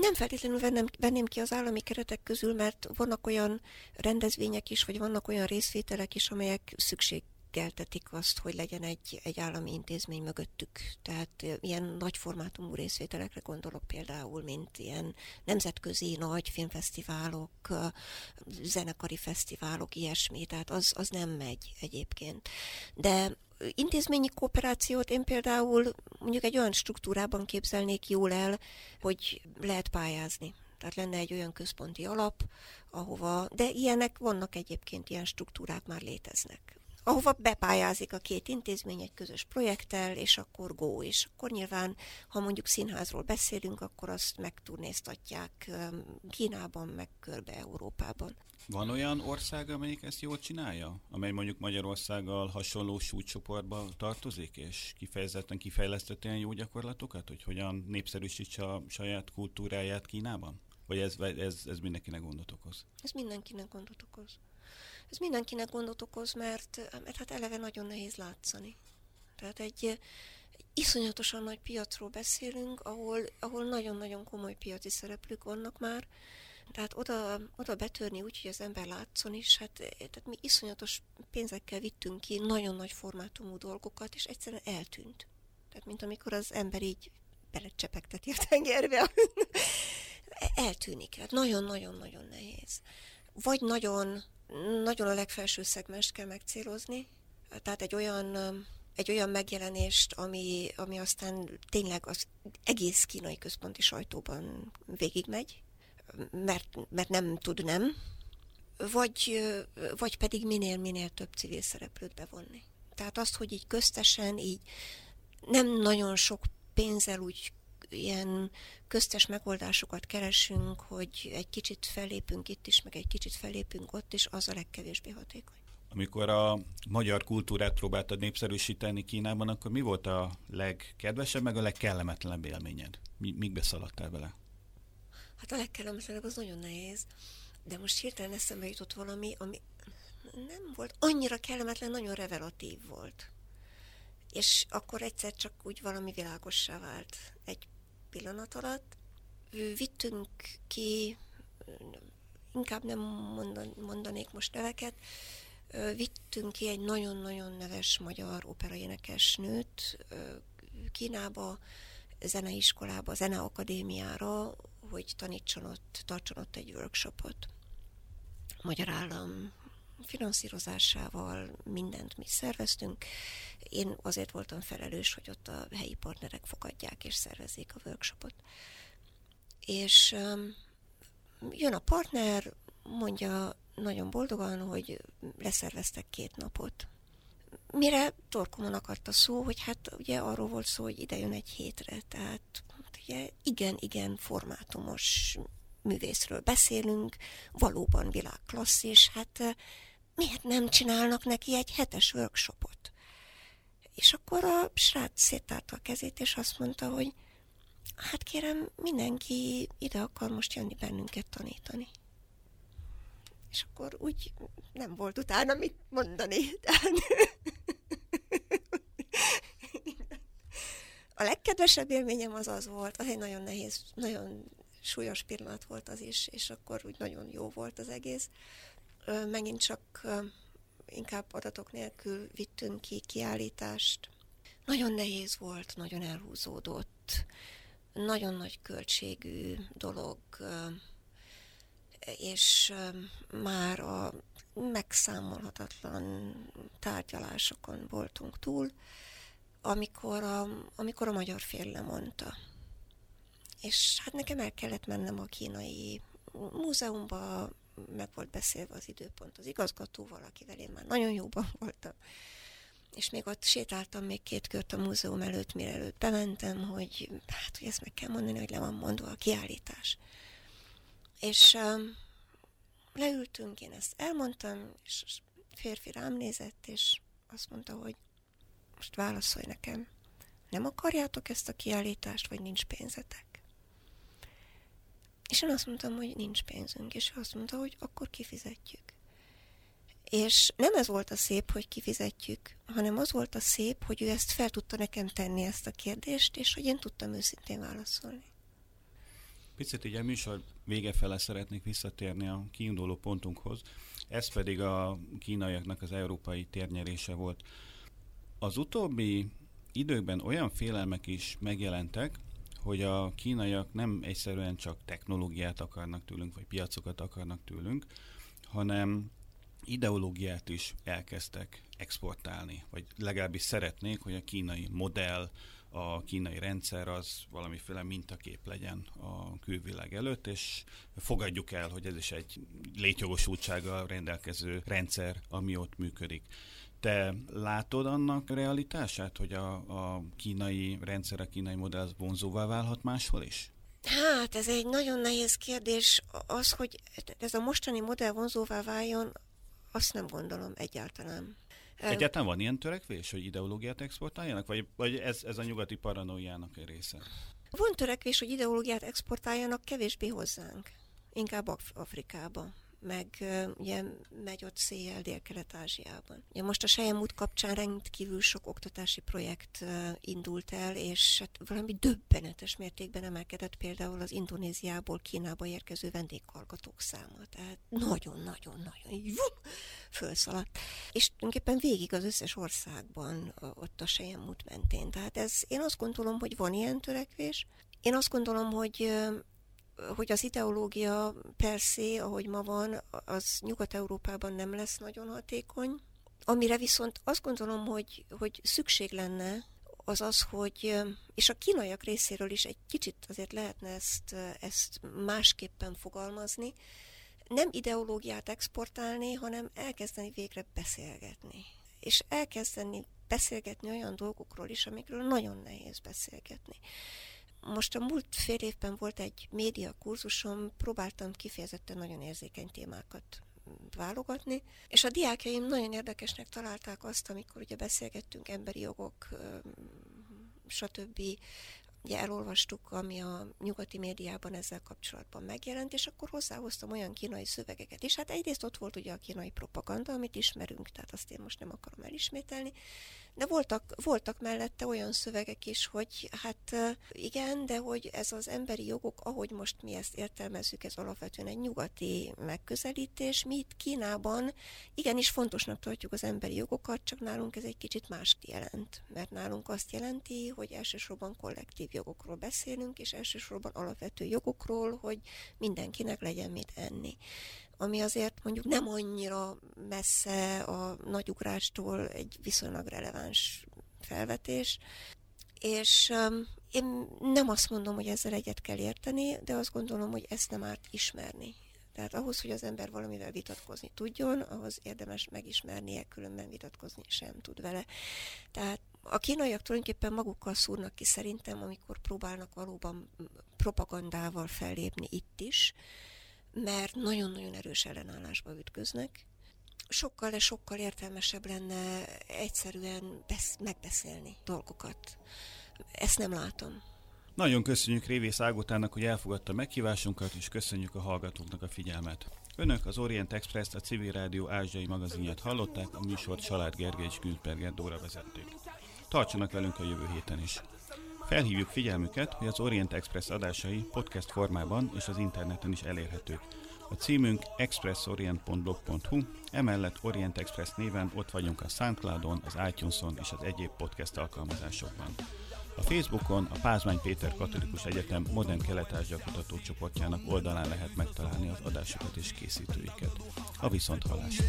Nem feltétlenül vennem, venném ki az állami keretek közül, mert vannak olyan rendezvények is, vagy vannak olyan részvételek is, amelyek szükség szükségeltetik azt, hogy legyen egy, egy állami intézmény mögöttük. Tehát ilyen nagy formátumú részvételekre gondolok például, mint ilyen nemzetközi nagy filmfesztiválok, zenekari fesztiválok, ilyesmi, tehát az, az nem megy egyébként. De intézményi kooperációt én például mondjuk egy olyan struktúrában képzelnék jól el, hogy lehet pályázni. Tehát lenne egy olyan központi alap, ahova, de ilyenek vannak egyébként, ilyen struktúrák már léteznek ahova bepályázik a két intézmény egy közös projekttel, és akkor go, és akkor nyilván, ha mondjuk színházról beszélünk, akkor azt megturnéztatják Kínában, meg körbe Európában.
Van olyan ország, amelyik ezt jól csinálja? Amely mondjuk Magyarországgal hasonló súlycsoportba tartozik, és kifejezetten kifejlesztett ilyen jó gyakorlatokat, hogy hogyan népszerűsítse a saját kultúráját Kínában? Vagy ez, ez, ez mindenkinek gondot okoz?
Ez mindenkinek gondot okoz. Ez mindenkinek gondot okoz, mert, mert hát eleve nagyon nehéz látszani. Tehát egy, egy iszonyatosan nagy piacról beszélünk, ahol, ahol nagyon-nagyon komoly piaci szereplők vannak már, tehát oda, oda betörni úgy, hogy az ember látszon is, hát tehát mi iszonyatos pénzekkel vittünk ki nagyon nagy formátumú dolgokat, és egyszerűen eltűnt. Tehát mint amikor az ember így belecsepegteti a tengerbe, eltűnik. Hát nagyon-nagyon-nagyon nehéz. Vagy nagyon nagyon a legfelső szegmest kell megcélozni, tehát egy olyan egy olyan megjelenést, ami, ami aztán tényleg az egész kínai központi sajtóban végigmegy, mert, mert nem tud nem, vagy, vagy pedig minél-minél több civil szereplőt bevonni. Tehát azt, hogy így köztesen, így nem nagyon sok pénzzel úgy ilyen köztes megoldásokat keresünk, hogy egy kicsit fellépünk itt is, meg egy kicsit fellépünk ott is, az a legkevésbé hatékony.
Amikor a magyar kultúrát próbáltad népszerűsíteni Kínában, akkor mi volt a legkedvesebb, meg a legkellemetlenebb élményed? Mi, mikbe szaladtál vele?
Hát a legkellemetlenebb az nagyon nehéz, de most hirtelen eszembe jutott valami, ami nem volt annyira kellemetlen, nagyon revelatív volt. És akkor egyszer csak úgy valami világossá vált egy pillanat alatt. Vittünk ki, inkább nem mondanék most neveket, vittünk ki egy nagyon-nagyon neves magyar operaénekes nőt Kínába, zeneiskolába, zeneakadémiára, hogy tanítson ott, tartson ott egy workshopot. Magyar állam finanszírozásával mindent mi szerveztünk. Én azért voltam felelős, hogy ott a helyi partnerek fogadják és szervezzék a workshopot. És um, jön a partner, mondja nagyon boldogan, hogy leszerveztek két napot. Mire torkomon akadt a szó, hogy hát ugye arról volt szó, hogy ide jön egy hétre, tehát ugye igen-igen formátumos művészről beszélünk, valóban világklasszis, hát miért nem csinálnak neki egy hetes workshopot? És akkor a srác széttárta a kezét, és azt mondta, hogy hát kérem, mindenki ide akar most jönni bennünket tanítani. És akkor úgy nem volt utána mit mondani. a legkedvesebb élményem az az volt, az egy nagyon nehéz, nagyon súlyos pillanat volt az is, és akkor úgy nagyon jó volt az egész, megint csak inkább adatok nélkül vittünk ki kiállítást nagyon nehéz volt, nagyon elhúzódott, nagyon nagy költségű dolog, és már a megszámolhatatlan tárgyalásokon voltunk túl, amikor a, amikor a magyar fél lemondta. És hát nekem el kellett mennem a kínai múzeumba, meg volt beszélve az időpont az igazgatóval, akivel én már nagyon jóban voltam. És még ott sétáltam még két kört a múzeum előtt, mire előtt bementem, hogy hát, hogy ezt meg kell mondani, hogy le van mondva a kiállítás. És um, leültünk, én ezt elmondtam, és férfi rám nézett, és azt mondta, hogy most válaszolj nekem, nem akarjátok ezt a kiállítást, vagy nincs pénzetek? És én azt mondtam, hogy nincs pénzünk, és ő azt mondta, hogy akkor kifizetjük. És nem ez volt a szép, hogy kifizetjük, hanem az volt a szép, hogy ő ezt fel tudta nekem tenni ezt a kérdést, és hogy én tudtam őszintén válaszolni.
Picit így a műsor vége fele szeretnék visszatérni a kiinduló pontunkhoz. Ez pedig a kínaiaknak az európai térnyerése volt. Az utóbbi időkben olyan félelmek is megjelentek, hogy a kínaiak nem egyszerűen csak technológiát akarnak tőlünk, vagy piacokat akarnak tőlünk, hanem ideológiát is elkezdtek exportálni, vagy legalábbis szeretnék, hogy a kínai modell, a kínai rendszer az valamiféle mintakép legyen a külvilág előtt, és fogadjuk el, hogy ez is egy létjogosultsággal rendelkező rendszer, ami ott működik. Te látod annak realitását, hogy a, a kínai rendszer, a kínai modell az vonzóvá válhat máshol is?
Hát ez egy nagyon nehéz kérdés. Az, hogy ez a mostani modell vonzóvá váljon, azt nem gondolom egyáltalán.
Egyáltalán van ilyen törekvés, hogy ideológiát exportáljanak, vagy, vagy ez, ez a nyugati paranoiának egy része?
Van törekvés, hogy ideológiát exportáljanak kevésbé hozzánk, inkább Af- Afrikába meg ugye megy ott széjjel Dél-Kelet-Ázsiában. Ugye most a Sejem út kapcsán rendkívül sok oktatási projekt indult el, és hát valami döbbenetes mértékben emelkedett például az Indonéziából Kínába érkező vendéghallgatók száma. Tehát nagyon-nagyon-nagyon fölszaladt. És tulajdonképpen végig az összes országban ott a Sejem út mentén. Tehát ez, én azt gondolom, hogy van ilyen törekvés. Én azt gondolom, hogy hogy az ideológia persze, ahogy ma van, az Nyugat-Európában nem lesz nagyon hatékony. Amire viszont azt gondolom, hogy, hogy szükség lenne, az az, hogy, és a kínaiak részéről is egy kicsit azért lehetne ezt, ezt másképpen fogalmazni, nem ideológiát exportálni, hanem elkezdeni végre beszélgetni. És elkezdeni beszélgetni olyan dolgokról is, amikről nagyon nehéz beszélgetni. Most a múlt fél évben volt egy média kurzusom, próbáltam kifejezetten nagyon érzékeny témákat válogatni, és a diákjaim nagyon érdekesnek találták azt, amikor ugye beszélgettünk emberi jogok, stb. Ugye elolvastuk, ami a nyugati médiában ezzel kapcsolatban megjelent, és akkor hozzáhoztam olyan kínai szövegeket is. Hát egyrészt ott volt ugye a kínai propaganda, amit ismerünk, tehát azt én most nem akarom elismételni, de voltak, voltak mellette olyan szövegek is, hogy hát igen, de hogy ez az emberi jogok, ahogy most mi ezt értelmezzük, ez alapvetően egy nyugati megközelítés. Mi itt Kínában igenis fontosnak tartjuk az emberi jogokat, csak nálunk ez egy kicsit más jelent. Mert nálunk azt jelenti, hogy elsősorban kollektív jogokról beszélünk, és elsősorban alapvető jogokról, hogy mindenkinek legyen mit enni ami azért mondjuk nem annyira messze a nagyugrástól egy viszonylag releváns felvetés, és én nem azt mondom, hogy ezzel egyet kell érteni, de azt gondolom, hogy ezt nem árt ismerni. Tehát ahhoz, hogy az ember valamivel vitatkozni tudjon, ahhoz érdemes megismernie, különben vitatkozni sem tud vele. Tehát a kínaiak tulajdonképpen magukkal szúrnak ki szerintem, amikor próbálnak valóban propagandával fellépni itt is, mert nagyon-nagyon erős ellenállásba ütköznek. Sokkal, de sokkal értelmesebb lenne egyszerűen besz- megbeszélni dolgokat. Ezt nem látom.
Nagyon köszönjük Révész Ágotának, hogy elfogadta meghívásunkat, és köszönjük a hallgatóknak a figyelmet. Önök az Orient Express, a Civil Rádió ázsiai magazinját hallották, a műsort Salád Gergely és Günzberger Dóra vezették. Tartsanak velünk a jövő héten is. Felhívjuk figyelmüket, hogy az Orient Express adásai podcast formában és az interneten is elérhetők. A címünk expressorient.blog.hu, emellett Orient Express néven ott vagyunk a Soundcloudon, az iTunes-on és az egyéb podcast alkalmazásokban. A Facebookon a Pázmány Péter Katolikus Egyetem Modern Kelet-Ázsia kutatócsoportjának oldalán lehet megtalálni az adásokat és készítőiket. A viszont hallásra!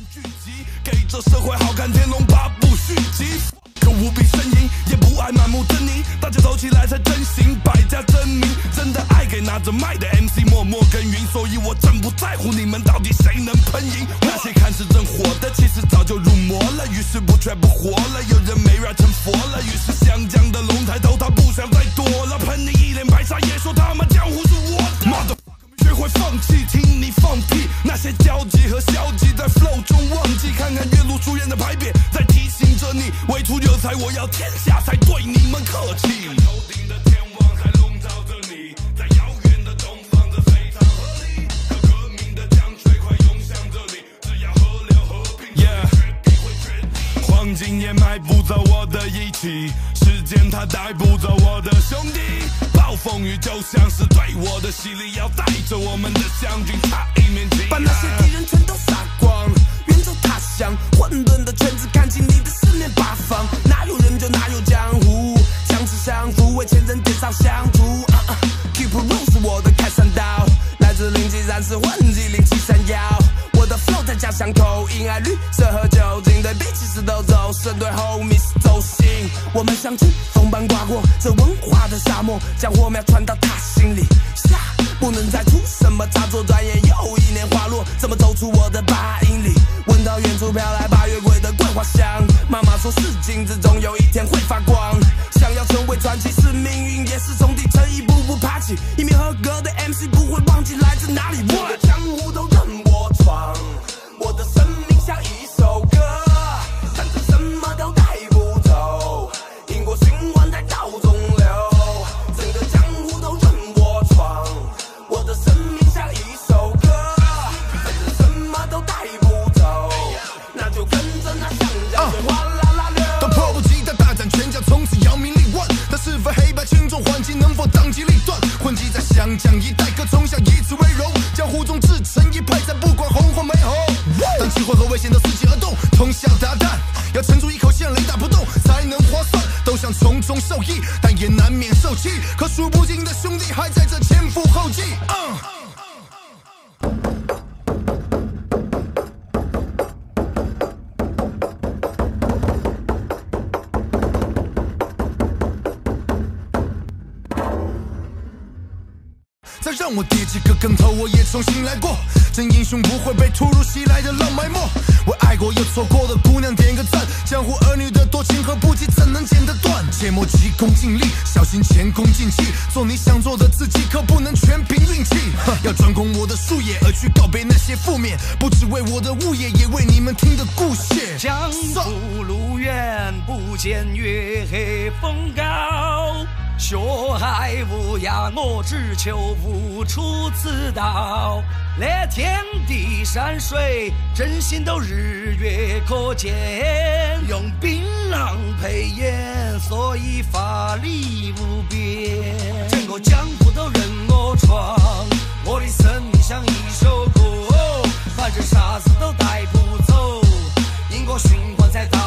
可无比呻吟，也不爱满目狰狞。大家走起来才真心，百家争鸣。真的爱给拿着麦的 MC 默默耕耘，所以我真不在乎你们到底谁能喷赢。那些看似正火的，其实早就入魔了。于是不却不活了，有人没 rap 成佛了。于是湘江的龙抬头， 他不想再躲了。喷你一脸白沙，也说他妈江湖是我的。学会放弃，听你放屁。那些焦急和消极，在 flow 中忘记。看看岳麓书院的牌匾，在提醒着你。唯独有才，我要天下，才对你们客气。头顶的黄金也买不走我的义气，时间它带不走我的兄弟。暴风雨就像是对我的洗礼，要带着我们的将军擦一面旗。把那些敌人全都杀光，远走他乡。混沌的圈子看清你的四面八方，哪有人就哪有江湖，相知相扶，为前人点上香烛。Keep r u l e 是我的开山刀，自零七三四混迹零七三幺。我的 flow 在家乡口音，爱绿色和酒精，对比起石头走神，对 homies 走心。我们相聚。般刮过这文化的沙漠，将火苗传到他心里。下不能再出什么差错，转眼又一年花落，怎么走出我的八英里？闻到远处飘来八月桂的桂花香，妈妈说是金子，总有一天会发光。想要成为传奇，是命运，也是从一名合格的 MC 不会忘记来自哪里。江一代，可从小以此为荣。江湖中自成一派，再不管红或没红。当机会和危险都伺机而动，通宵达旦，要沉住一口气，雷打不动，才能划算。都想从中受益，但也难免受气。可数不让我跌几个跟头，我也重新来过。真英雄不会被突如其来的浪埋没。为爱过又错过的姑娘点个赞。江湖儿女的多情和不羁怎能剪得断？切莫急功近利，小心前功尽弃。做你想做的自己，可不能全凭运气。要专攻我的术业，而去告别那些负面。不只为我的物业，也为你们听的故事。江湖路远，不见月黑风高。学海无涯，我只求无出此道。那天地山水，真心都日月可见。用槟榔配烟，所以法力无边。整个江湖都任我闯，我的生命像一首歌，反正啥子都带不走，因果循环在道